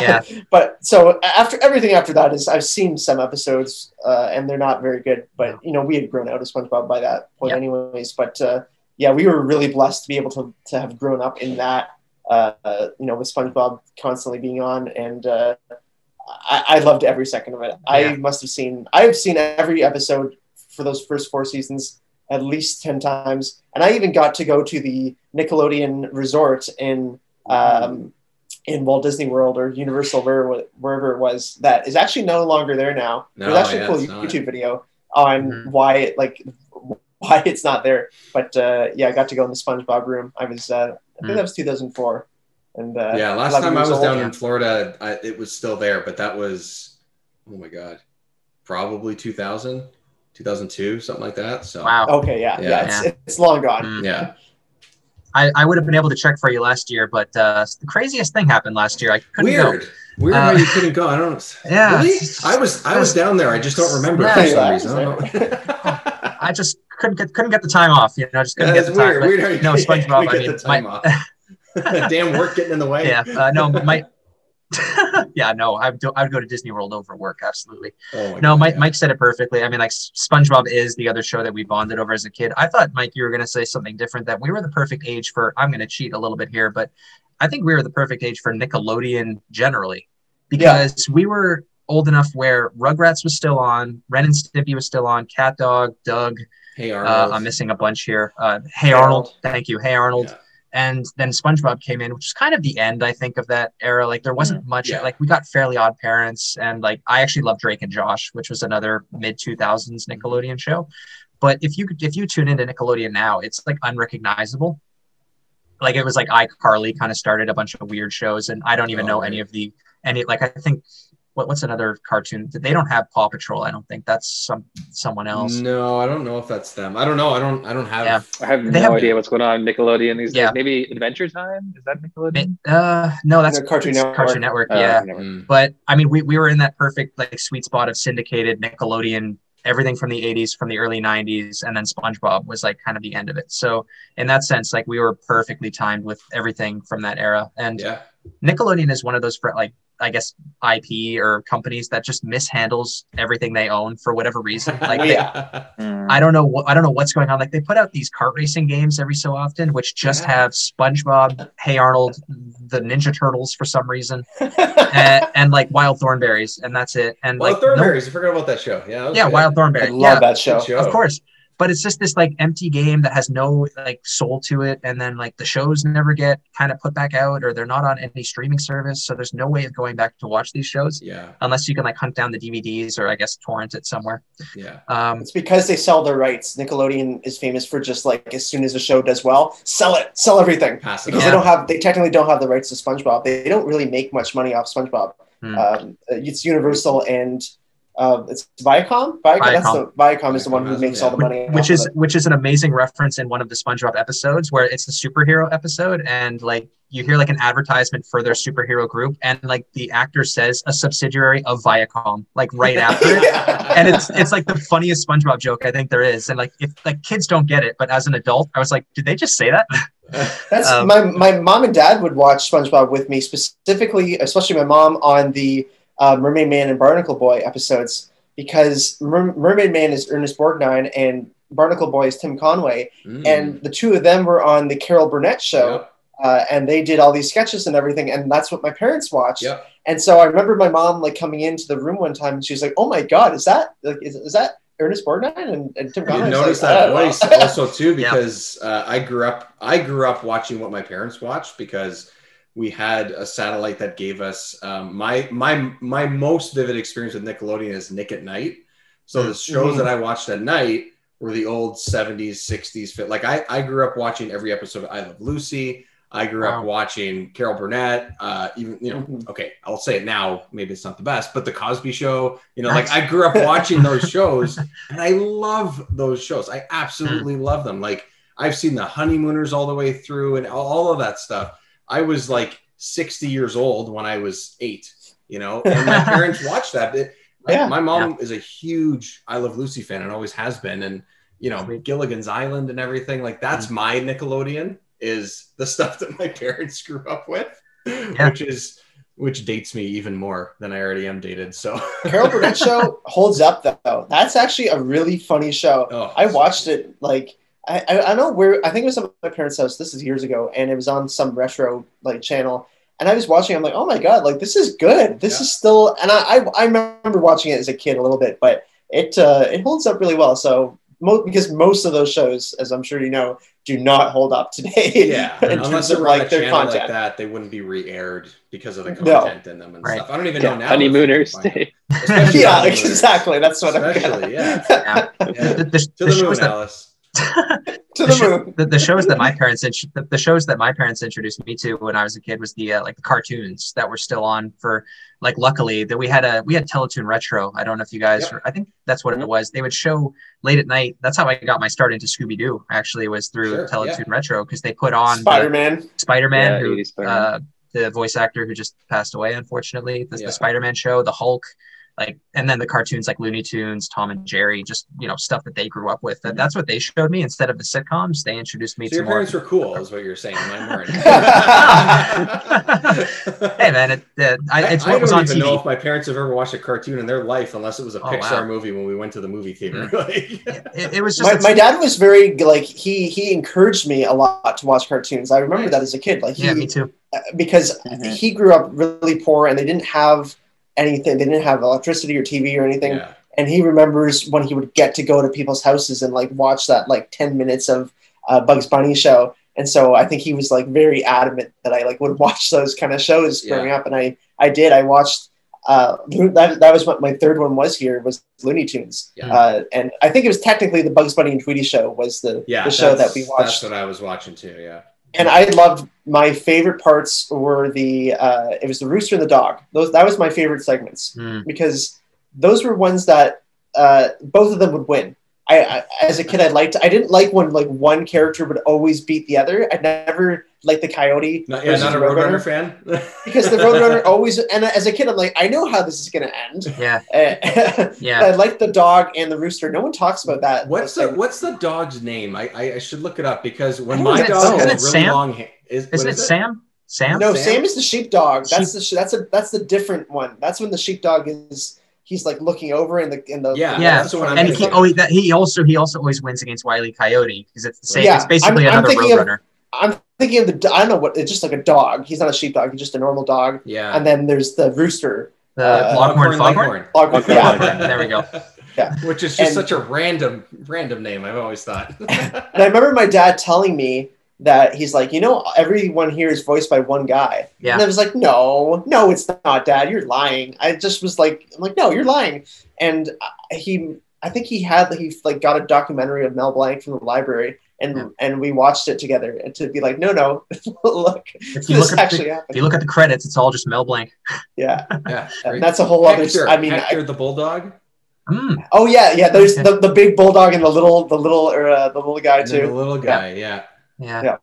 yeah. [LAUGHS] but so after everything after that is I've seen some episodes uh, and they're not very good. But you know, we had grown out of SpongeBob by that point, yeah. anyways. But uh, yeah, we were really blessed to be able to to have grown up in that. Uh, you know, with SpongeBob constantly being on and uh, I, I loved every second of it. Yeah. I must have seen I've seen every episode for those first four seasons at least 10 times. And i even got to go to the nickelodeon resort in um, in walt disney world or universal wherever, wherever it was that is actually no longer there now. No, there's actually yeah, a cool youtube not. video on mm-hmm. why it like why it's not there. But uh, yeah i got to go in the spongebob room. I was uh, i think mm. that was 2004 and uh, yeah, last time I was down in Florida, I, it was still there, but that was oh my god, probably 2000, 2002, something like that. So wow. Okay, yeah, yeah, yeah it's, it's long gone. Mm. Yeah. I, I would have been able to check for you last year, but uh, the craziest thing happened last year. I couldn't Weird. go. Weird uh, how you couldn't go. I don't. [LAUGHS] Yeah, really? I was I was down there. I just don't remember yeah, for some reason. I, [LAUGHS] I, just couldn't get couldn't get the time off. You know, just couldn't get the time. Weird. Weird no, [LAUGHS] SpongeBob. I mean, my, off. Damn work getting in the way. Yeah, uh, no, my. [LAUGHS] yeah, no, I would, I would go to Disney World over work. Absolutely. Oh no, God, Mike, yeah. Mike said it perfectly. I mean, like SpongeBob is the other show that we bonded over as a kid. I thought, Mike, you were going to say something different that we were the perfect age for. I'm going to cheat a little bit here, but I think we were the perfect age for Nickelodeon generally because yeah. we were old enough where Rugrats was still on, Ren and Stimpy was still on, Cat Dog, Doug. Hey Arnold. Uh, I'm missing a bunch here. Uh, hey. Arnold. Thank you. Hey Arnold. Yeah and then SpongeBob came in, which is kind of the end, I think, of that era. Like there wasn't mm, much. Yeah. Like we got Fairly Odd Parents, and like I actually love Drake and Josh, which was another mid two thousands Nickelodeon show. But if you if you tune into Nickelodeon now, it's like unrecognizable. Like it was like iCarly kind of started a bunch of weird shows, and I don't even oh, know right. any of the any like I think what, what's another cartoon? They don't have Paw Patrol. I don't think that's some someone else. No, I don't know if that's them. I don't know. I don't. I don't have. Yeah. I have they no have, idea what's going on Nickelodeon these yeah. days. Maybe Adventure Time is that Nickelodeon? Uh, no, that's Cartoon Network. Cartoon Network. Uh, yeah, mm. but I mean, we we were in that perfect like sweet spot of syndicated Nickelodeon everything from the 80s, from the early 90s, and then SpongeBob was like kind of the end of it. So in that sense, like we were perfectly timed with everything from that era. And Yeah. Nickelodeon is one of those fr- like I guess IP or companies that just mishandles everything they own for whatever reason. [LAUGHS] Like they, yeah. Hmm. I don't know what I don't know what's going on. Like they put out these kart racing games every so often, which just Yeah. have SpongeBob, Hey Arnold, the Ninja Turtles for some reason, [LAUGHS] and, and like Wild Thornberrys, and that's it. And Wild like no- Thornberrys, I forgot about that show. Yeah. that yeah, good. Wild Thornberrys. I love yeah, that show. Show. of course. But it's just this like empty game that has no like soul to it, and then like the shows never get kind of put back out, or they're not on any streaming service, so there's no way of going back to watch these shows Yeah. unless you can like hunt down the DVDs or I guess torrent it somewhere. Yeah. Um, It's because they sell their rights. Nickelodeon is famous for just like as soon as a show does well, sell it, sell everything. Pass it Because on. they don't have, they technically don't have the rights to SpongeBob. They, they don't really make much money off SpongeBob. Hmm. Um, it's Universal and uh, it's Viacom. Viacom. That's the Viacom is the one who makes yeah. all the money. which is which is an amazing reference in one of the SpongeBob episodes where it's a superhero episode and like you hear like an advertisement for their superhero group and like the actor says a subsidiary of Viacom like right [LAUGHS] after it and it's it's like the funniest SpongeBob joke I think there is and like if like kids don't get it but as an adult I was like did they just say that [LAUGHS] That's Um, my my mom and dad would watch SpongeBob with me specifically, especially my mom on the uh, Mermaid Man and Barnacle Boy episodes because Mer- Mermaid Man is Ernest Borgnine and Barnacle Boy is Tim Conway, Mm. and the two of them were on the Carol Burnett show. Uh, and they did all these sketches and everything, and that's what my parents watched. And so I remember my mom like coming into the room one time, and she was like, "Oh my god, is that like is, is that Ernest Borgnine and, and Tim You Conway?" Was notice like, that "I don't know." voice also too [LAUGHS] because uh, I grew up I grew up watching what my parents watched because we had a satellite that gave us um, my my my most vivid experience with Nickelodeon is Nick at Night. So the shows Mhm. that I watched at night were the old 70s, 60s fit. Like I, I grew up watching every episode of I Love Lucy. I grew Wow. up watching Carol Burnett. Uh, even you know, Mhm. okay, I'll say it now. Maybe it's not the best, but the Cosby Show. You know, like I grew up watching those [LAUGHS] shows, and I love those shows. I absolutely love them. Like I've seen the Honeymooners all the way through, and all of that stuff. I was like 60 years old when I was eight. You know, and my [LAUGHS] parents watched that. It- Yeah. my mom is a huge I Love Lucy fan and always has been, and you know Sweet. Gilligan's Island and everything. Like that's mm. my Nickelodeon is the [LAUGHS] stuff that my parents grew up with, Yeah. which is which dates me even more than I already am dated. So [LAUGHS] Carol Burnett show holds up though. That's actually a really funny show. Oh, I watched good. it like I, I I know where I think it was at my parents' house. This is years ago, and it was on some retro like channel. And I was watching. I'm like, oh my god, like this is good. This Yeah. is still. And I, I I remember watching it as a kid a little bit, but it uh, it holds up really well. So mo- because most of those shows, as I'm sure you know, do not hold up today. [LAUGHS] Yeah, unless they of were on a like their content. like that, they wouldn't be re-aired because of the No. content in them and Right. stuff. I don't even Yeah. know now. Honeymooners. if it's fine. Especially yeah, Honeymooners. exactly. That's what I'm Especially, yeah. Yeah. Yeah. the, the, To the the shows moon, that Alice. [LAUGHS] to the, the sho- moon. the, the shows that my parents int- the, the shows that my parents introduced me to when I was a kid was the uh, like the cartoons that were still on for like luckily that we had a we had Teletoon Retro. I don't know if you guys Yep. I think that's what it was. They would show late at night. That's how I got my start into Scooby Doo. Actually, was through Sure, Teletoon yeah. Retro because they put on Spider Man. Spider Man, Yeah, who uh, the voice actor who just passed away unfortunately. The, Yeah. the Spider Man show, the Hulk. Like and then the cartoons like Looney Tunes, Tom and Jerry, just you know stuff that they grew up with. That, that's what they showed me instead of the sitcoms. They introduced me So to your more. parents were cool, is what you're saying. Mine weren't. [LAUGHS] hey man, it, uh, I, it's I, what was don't on even TV. know if my parents have ever watched a cartoon in their life, unless it was a Oh, Pixar wow. Movie when we went to the movie theater. [LAUGHS] Like- it, it was just my, my dad was very like he he encouraged me a lot to watch cartoons. I remember Nice. that as a kid. Like he yeah, me too. because Mhm. he grew up really poor and they didn't have anything. They didn't have electricity or TV or anything. yeah. And he remembers when he would get to go to people's houses and like watch that like ten minutes of uh, Bugs Bunny show. And so I think he was like very adamant that I like would [LAUGHS] watch those kind of shows growing up. And I I did. I watched. Uh, that, that was what my third one was here was Looney Tunes, Yeah. uh, and I think it was technically the Bugs Bunny and Tweety show was the, Yeah, the show that that's- we That's watched what I was watching too. Yeah. And I loved my favorite parts were the uh, it was the rooster and the dog. Those that was my favorite segments Mm. because those were ones that uh, both of them would win. I, I as a kid I liked I didn't like when like one character would always beat the other. I never like the Coyote. Not, yeah, versus not a Roadrunner fan. [LAUGHS] because the Roadrunner [LAUGHS] always and as a kid I'm like I know how this is gonna end. Yeah. [LAUGHS] Uh, Yeah. I like the dog and the rooster. No one talks about that. What's the What's the dog's name? I I, I should look it up because when my dog Isn't has it really Sam? long hair, is, what Isn't it is Sam? Sam? No, Sam? Sam is the sheepdog. That's the that's a that's the different one. That's when the sheepdog is he's like looking over in the in the Yeah, Yeah, that's the I'm and he oh he, that, he also he also always wins against Wiley Coyote because it's the same. Yeah, it's basically I'm- I'm another thinking of- Roadrunner. I'm thinking of the I don't know what it's just like a dog. He's not a sheepdog. He's just a normal dog. Yeah. And then there's the rooster. The uh, Longhorn Foghorn. Foghorn, Okay, yeah. There we go. [LAUGHS] Yeah. Which is just And- such a random random name. I've always thought. [LAUGHS] And I remember my dad telling me that he's like, you know, everyone here is voiced by one guy. Yeah. And I was like, no, no, it's not, Dad. You're lying. I just was like, I'm like, no, you're lying. And he, I think he had he like got a documentary of Mel Blanc from the library, and Yeah. and we watched it together, and to be like, no, no, [LAUGHS] look, If you this look at actually the, happened. if you look at the credits, it's all just Mel Blanc. yeah, yeah, [LAUGHS] And that's a whole other- Hector, I mean, Hector the bulldog. Mm. oh yeah, yeah. There's the, the big bulldog and the little the little or uh, the little guy And too. the little guy. Yeah. Yeah. Yeah.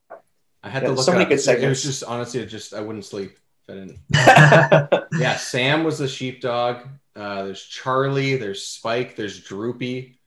I had Yeah, to look so it many up. good It was just honestly, it just I wouldn't sleep. If I didn't. [LAUGHS] yeah, Sam was the sheepdog. Uh, there's Charlie. There's Spike. There's Droopy.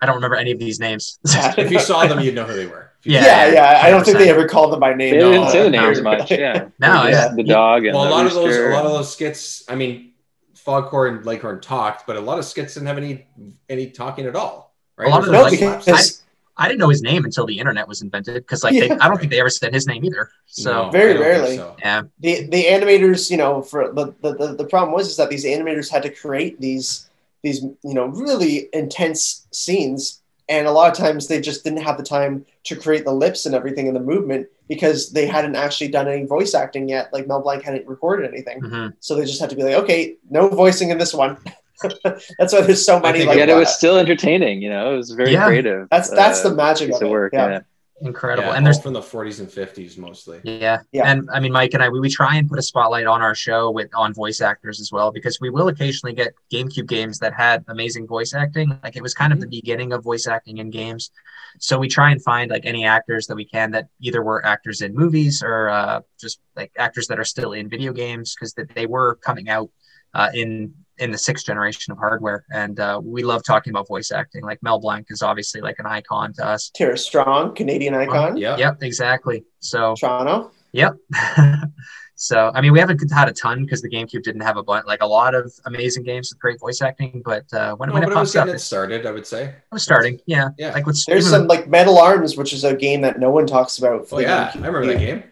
I don't remember any of these names. [LAUGHS] If you saw them, you'd know who they were. Yeah. yeah, yeah. I don't think 100%. they ever called them by name. They No. didn't say the no, names [LAUGHS] much. Yeah. No, Just yeah. The dog and Well, a the lot of those, a lot of those skits. I mean, Foghorn and Leghorn talked, but a lot of skits didn't have any any talking at all. Right? A lot of It No, like like, because I didn't know his name until the internet was invented because like they, I don't think they ever said his name either. So No, Very I don't think rarely. so. yeah, the the animators, you know, for the, the the the problem was is that these animators had to create these these you know really intense scenes, and a lot of times they just didn't have the time to create the lips and everything in the movement because they hadn't actually done any voice acting yet. Like Mel Blanc hadn't recorded anything, Mhm. so they just had to be like, okay, no voicing in this one. [LAUGHS] that's why there's so many. Like Yet it was still entertaining. You know, it was very Yeah. creative. That's that's uh, the magic of of it. work. yeah. Yeah. Incredible. Yeah, and there's from the 40s and 50s mostly. Yeah. Yeah. And I mean, Mike and I, we, we try and put a spotlight on our show with on voice actors as well, because we will occasionally get GameCube games that had amazing voice acting. Like it was kind of the beginning of voice acting in games. So we try and find like any actors that we can that either were actors in movies or uh, just like actors that are still in video games because that they were coming out uh, in in the sixth generation of hardware. And uh, we love talking about voice acting. Like Mel Blanc is obviously like an icon to us. Tara Strong, Canadian icon, Yeah. Yep, exactly. So Toronto. Yep. [LAUGHS] so I mean, we haven't had a ton because the GameCube didn't have a bunch, like a lot of amazing games with great voice acting. But uh, when, No, when but it it was pops up, it started, I would say. it was starting. Yeah. Yeah. Like what's There's even- some like Metal Arms, which is a game that no one talks about. for Oh the yeah, GameCube. I remember that game.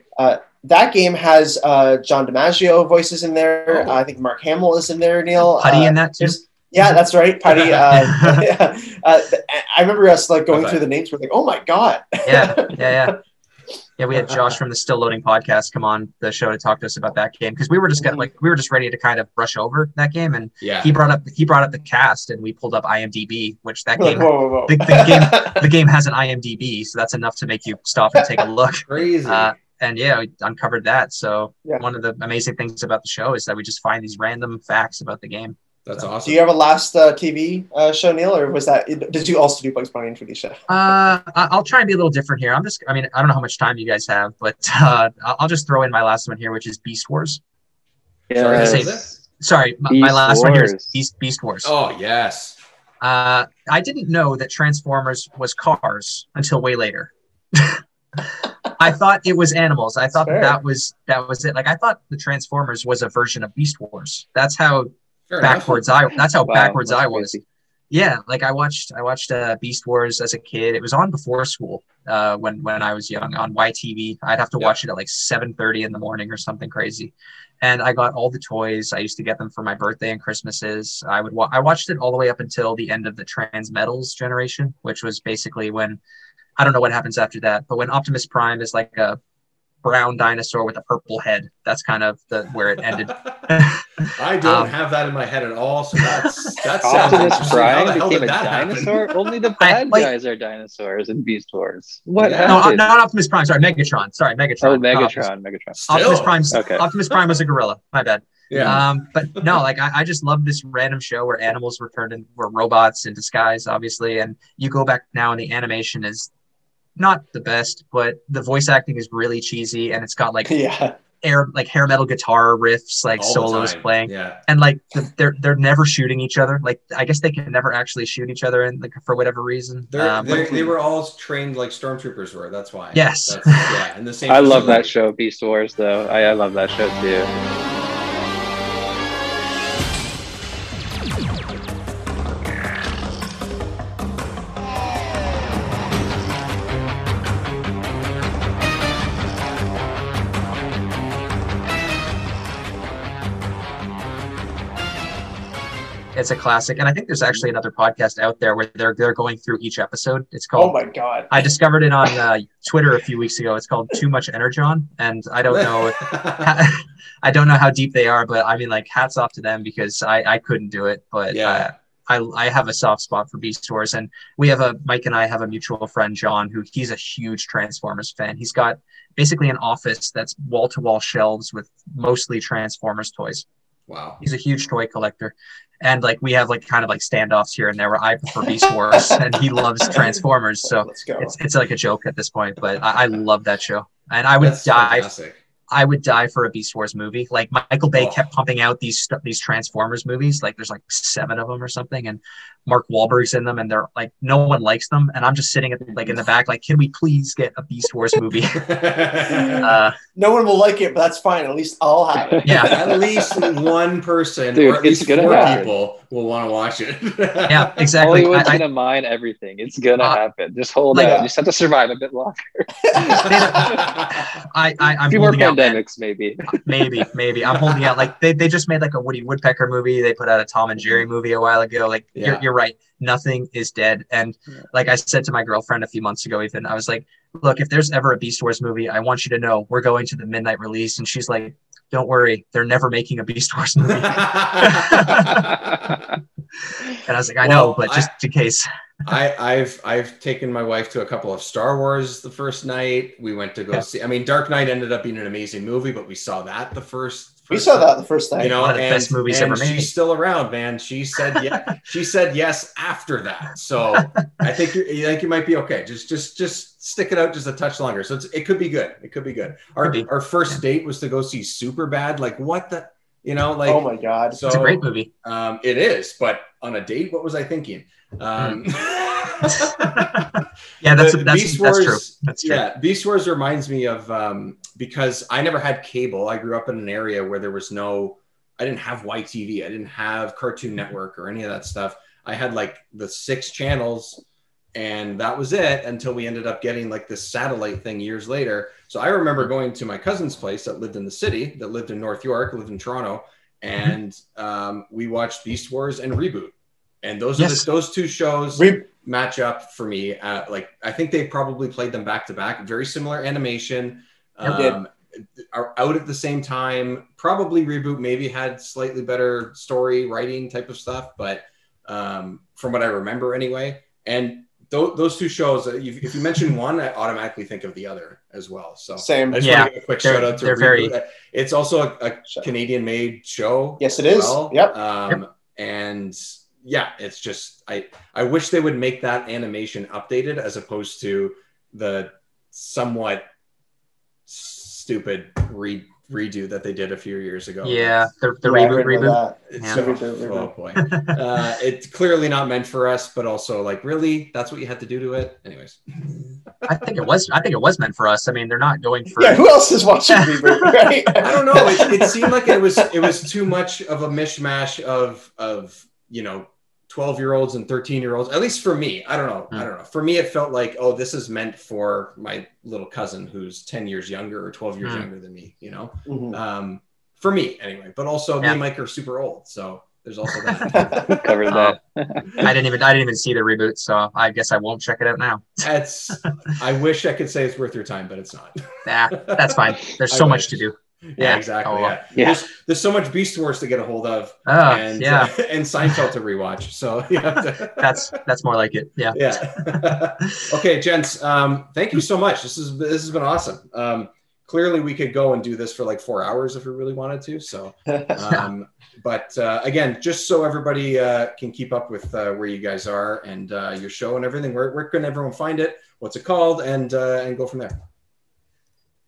That game has uh, John DiMaggio voices in there. Oh. I think Mark Hamill is in there. Neil Putty Uh, in that too. Yeah, that's right, Putty. [LAUGHS] Uh, [LAUGHS] yeah. uh, I remember us like going Okay. through the names. We're like, oh my god. yeah, yeah, [LAUGHS] yeah. Yeah, we had Josh from the Still Loading podcast come on the show to talk to us about that game because we were just getting, like we were just ready to kind of brush over that game, and Yeah. he brought up he brought up the cast, and we pulled up IMDb, which that game whoa, whoa, whoa. the, the game the game has an IMDb, so that's enough to make you stop and take a look. Crazy. Uh, and yeah, we uncovered that. So Yeah. one of the amazing things about the show is that we just find these random facts about the game. That's Do awesome. Do you have a last uh, TV uh, show, Neil, or was that? Did you also do Bugs Bunny and Tweety show? Uh, I- I'll try and be a little different here. I'm just, I mean, I don't know how much time you guys have, but [LAUGHS] uh, I'll I'll just throw in my last one here, which is Beast Wars. Yeah. Sorry, Yes. what was it? Sorry, my, my Beast last one here is Beast, Beast Wars. Oh yes. Uh, I didn't know that Transformers was cars until way later. [LAUGHS] I thought it was animals. I thought that, that was that was it. Like I thought the Transformers was a version of Beast Wars. That's how Fair enough. backwards I. That's how Wow, backwards that's I was. crazy. Yeah, like I watched I watched uh, Beast Wars as a kid. It was on before school uh, when when I was young on YTV. I'd have to Yeah. watch it at like seven thirty in the morning or something crazy. And I got all the toys. I used to get them for my birthday and Christmases. I would wa- I watched it all the way up until the end of the Transmetals generation, which was basically when I don't know what happens after that, but when Optimus Prime is like a brown dinosaur with a purple head, that's kind of the where it ended. [LAUGHS] I don't Um, have that in my head at all, so that's [LAUGHS] that sounds Optimus interesting. How Prime the hell became did a that dinosaur. [LAUGHS] Only the I- bad like- guys are dinosaurs in Beast Wars. What Yeah. no, uh, not Optimus Prime. Sorry, Megatron. Sorry, Megatron. oh, not Optimus Megatron. Megatron. Optimus Prime. Okay. Optimus Prime was a gorilla. My bad. Yeah. Um, but no, like I, I just love this random show where animals were turned in, were robots in disguise, obviously. And you go back now, and the animation is not the best, but the voice acting is really cheesy and it's got like [LAUGHS] yeah. air like hair metal guitar riffs, like All solos playing. Yeah. And like the, they're they're never shooting each other. Like I guess they can never actually shoot each other, and like for whatever reason. They're, Um, they they were all trained like stormtroopers were. That's why. Yes. That's, yeah. And the same. [LAUGHS] I love that show, Beast Wars. Though I, I love that show too. It's a classic, and I think there's actually another podcast out there where they're they're going through each episode. It's called Oh my god. I discovered it on uh, Twitter a few weeks ago. It's called Too Much Energon, and I don't know, [LAUGHS] [LAUGHS] I don't know how deep they are, but I mean, like, hats off to them because I I couldn't do it, but Yeah. uh, I I have a soft spot for Beast Wars, and we have a Mike and I have a mutual friend John who he's a huge Transformers fan. He's got basically an office that's wall to wall shelves with mostly Transformers toys. wow. He's a huge toy collector. And like we have like kind of like standoffs here and there where I prefer Beast Wars and he loves [LAUGHS] Transformers. So it's it's like a joke at this point, but I, I love that show, and I would That's die. fantastic. I would die for a Beast Wars movie. Like Michael Bay Oh. kept pumping out these these Transformers movies. Like there's like seven of them or something, and Mark Wahlberg's in them, and they're like no one likes them, and I'm just sitting at, like in the back, like, can we please get a Beast Wars movie? [LAUGHS] [LAUGHS] uh, no one will like it, but that's fine. At least I'll have it. yeah, At least one person, Dude, or at least gonna four happen. people, will want to watch it. yeah, [LAUGHS] exactly. Hollywood's I- I- gonna mine everything. It's gonna Uh, happen. Just hold like- out. You just have to survive a bit longer. [LAUGHS] I, I I'm A few more holding out, pandemics, maybe. [LAUGHS] maybe maybe i'm holding out like they, they just made like a woody woodpecker movie they put out a tom and jerry movie a while ago like Yeah. you're, you're right nothing is dead and like i said to my girlfriend a few months ago even i was like look if there's ever a beast wars movie i want you to know we're going to the midnight release and she's like don't worry they're never making a beast wars movie [LAUGHS] and i was like i know but just in case I, I've I've taken my wife to a couple of Star Wars the first night. We went to go Yeah. see. I mean, Dark Knight ended up being an amazing movie, but we saw that the first. We saw time. that the first time. You know, One of the and, best movies and ever made. She's still around, man. She said yeah. [LAUGHS] she said yes after that. So I think you're, I think you might be okay. Just just just stick it out just a touch longer. So it's, it could be good. It could be good. Our be. our first date was to go see Super Bad. Like what the you know like oh my god. so it's a great movie um, it is, but on a date, what was I thinking? Um, [LAUGHS] yeah that's the that's, Beast that's true that's true Yeah, Beast Wars reminds me of um, because I never had cable. I grew up in an area where there was no, I didn't have YTV, I didn't have Cartoon Network or any of that stuff. I had like the six channels, and that was it until we ended up getting like this satellite thing years later. So I remember going to my cousin's place that lived in the city, that lived in North York, lived in Toronto, and um, we watched Beast Wars and Reboot. And those are the, those two shows Re- match up for me. Uh, like I think they probably played them back to back. Very similar animation. Yep. Did. Um, are out at the same time. Probably reboot. Maybe had slightly better story writing type of stuff, but um, from what I remember anyway. And th- those two shows, uh, if if you mention one, I automatically think of the other as well. So Same. I just Yeah. want to give a quick They're- shout out to they're Reboot. very- It's also a, a Canadian-made show. Yes, it is. well. Yep. Um, And yeah, it's just I I wish they would make that animation updated as opposed to the somewhat stupid re- redo that they did a few years ago. yeah the, the Yeah, reboot heard reboot It's Yeah. so, Reboot, reboot. oh boy. Uh, it's clearly not meant for us, but also like really, that's what you had to do to it. Anyways, I think it was. I think it was meant for us. I mean, they're not going for. Yeah, who else is watching [LAUGHS] Reboot, right? I don't know. It, it seemed like it was it was too much of a mishmash of of you know twelve year olds and thirteen year olds. At least for me, I don't know. I don't know. For me, it felt like oh, this is meant for my little cousin who's ten years younger or twelve years Hmm. younger than me. You know, Mhm. um, for me anyway. But also, me Yeah. and Mike are super old, so there's also that. [LAUGHS] Covered that. I didn't even. I didn't even see the reboot, so I guess I won't check it out now. [LAUGHS] That's. I wish I could say it's worth your time, but it's not. Nah, that's fine. There's so much to do. Yeah, Yeah. exactly. Oh, yeah. Yeah. There's, there's so much Beast Wars to get a hold of, Oh, and yeah. uh, [LAUGHS] and Seinfeld to rewatch. So [LAUGHS] you [LAUGHS] to. That's that's more like it. Yeah. yeah. okay, gents. Um, thank you so much. This is this has been awesome. Um, clearly we could go and do this for like four hours if we really wanted to. So, um, but uh, again, just so everybody uh, can keep up with uh, where you guys are and uh, your show and everything, where, where can everyone find it? What's it called? And uh, and go from there.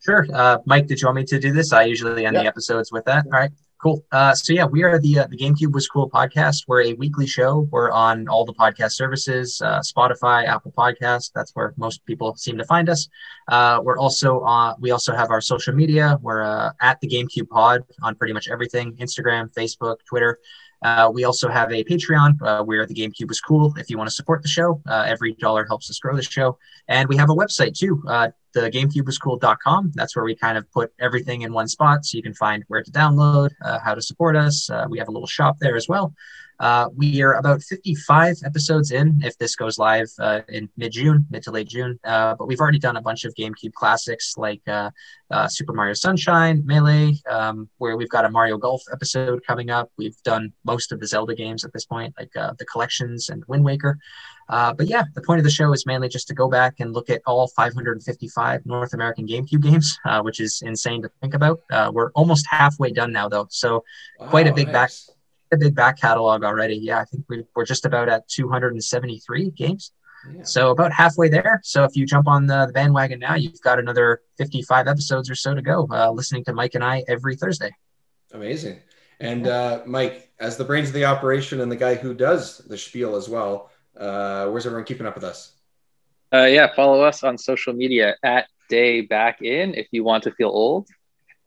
Sure. Uh, Mike, did you want me to do this? I usually end Yeah. the episodes with that. All right. Cool. Uh, so yeah, we are the uh, the GameCube was cool podcast. We're a weekly show. We're on all the podcast services, uh, Spotify, Apple Podcast. That's where most people seem to find us. Uh, we're also on. We also have our social media. We're uh, at the GameCube Pod on pretty much everything: Instagram, Facebook, Twitter. Uh, we also have a Patreon uh, where the GameCube is cool. If you want to support the show, uh, every dollar helps us grow the show. And we have a website too, uh, the GameCubeWasCool.com. That's where we kind of put everything in one spot, so you can find where to download, uh, how to support us. Uh, we have a little shop there as well. Uh, we are about 55 episodes in if this goes live uh, in mid June, mid to late June. Uh, but we've already done a bunch of GameCube classics like uh, uh, Super Mario Sunshine, Melee, um, where we've got a Mario Golf episode coming up. We've done most of the Zelda games at this point, like uh, the collections and Wind Waker. Uh, but yeah, the point of the show is mainly just to go back and look at all 555 North American GameCube games, uh, which is insane to think about. Uh, we're almost halfway done now, though, so quite a Wow, big back nice. A big back catalog already. Yeah, I think we, we're just about at 273 games. Yeah. So about halfway there. So if you jump on the, the bandwagon now, you've got another 55 episodes or so to go, uh, listening to Mike and I every Thursday. Amazing. And uh, Mike, as the brains of the operation and the guy who does the spiel as well, uh, where's everyone keeping up with us? Uh, yeah, follow us on social media at Day Back In if you want to feel old.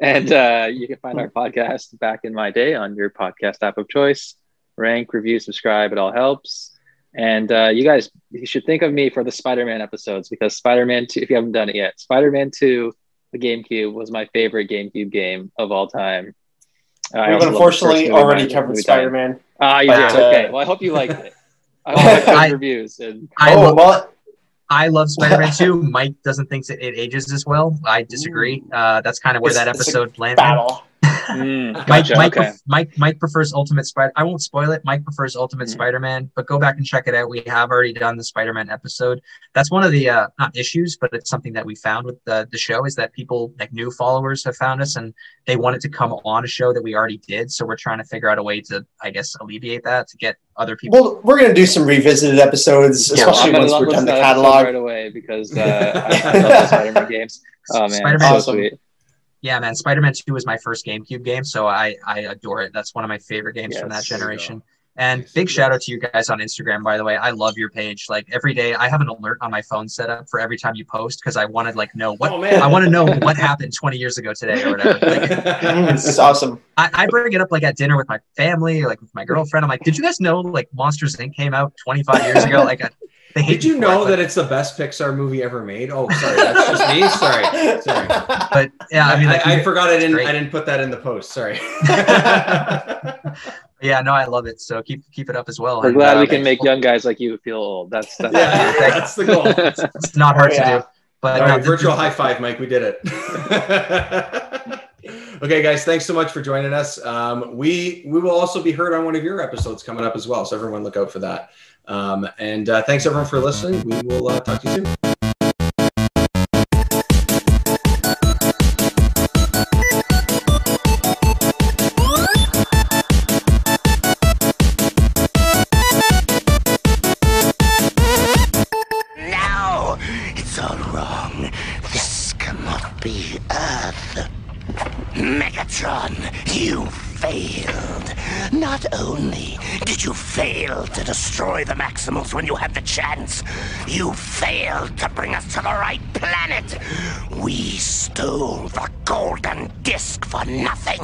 And uh, you can find our podcast Back in My Day on your podcast app of choice. Rank, review, subscribe, it all helps. And uh, you guys, you should think of me for the Spider Man episodes because Spider Man 2, if you haven't done it yet, Spider Man 2, the GameCube, was my favorite GameCube game of all time. Uh, I We've also unfortunately first movie, already covered movie Spider-Man. Ah, you did. uh, Okay. Well, I hope you liked it. I hope [LAUGHS] I I- reviews. And I, oh, love, well, I love Spider-Man [LAUGHS] 2. Mike doesn't think it, it ages as well. I disagree. Uh, that's kind of where It's- that episode landed. battle. Mm, Mike, [LAUGHS] gotcha. Mike, okay. Mike, Mike prefers Ultimate Spider. I won't spoil it. Mike prefers Ultimate Mhm. Spider-Man, but go back and check it out. We have already done the Spider-Man episode. That's one of the uh, not issues, but it's something that we found with the the show is that people like new followers have found us and they wanted to come on a show that we already did. So we're trying to figure out a way to, I guess, alleviate that to get other people. Well, we're gonna do some revisited episodes, Yeah, especially once we're done the to that episode catalog. right away because uh, I, [LAUGHS] I love the Spider-Man games. Oh man, Spider-Man- so Awesome. sweet. Yeah, man. Spider-Man 2 was my first GameCube game, so I I adore it. That's one of my favorite games from that Yes. generation. And big shout out to you guys on Instagram, by the way. I love your page. Like every day, I have an alert on my phone set up for every time you post because I want to like know what Oh, man. I want to know what happened 20 years ago today or whatever. [LAUGHS] Like, it's awesome. I, I bring it up like at dinner with my family, like with my girlfriend. I'm like, did you guys know like Monsters Inc. came out 25 years ago? Like, I, they hate Did you me for it, know that it's the best Pixar movie ever made? Oh, sorry, that's just me. Sorry, sorry. But yeah, I mean, like, I, you- forgot I didn't. great. I didn't put that in the post. Sorry. [LAUGHS] yeah, no, I love it. So keep keep it up as well. We're And, glad uh, we can make young guys like you feel old. That's that's yeah, that's the goal. [LAUGHS] It's not hard Oh, yeah. to do. But All no, right, this- virtual high five, Mike. We did it. [LAUGHS] okay, guys, thanks so much for joining us. Um, we we will also be heard on one of your episodes coming up as well, so everyone look out for that. Um, and uh, thanks everyone for listening. We will uh, talk to you soon. Megatron, you failed. Not only did you fail to destroy the Maximals when you had the chance, you failed to bring us to the right planet. We stole the golden disc for nothing.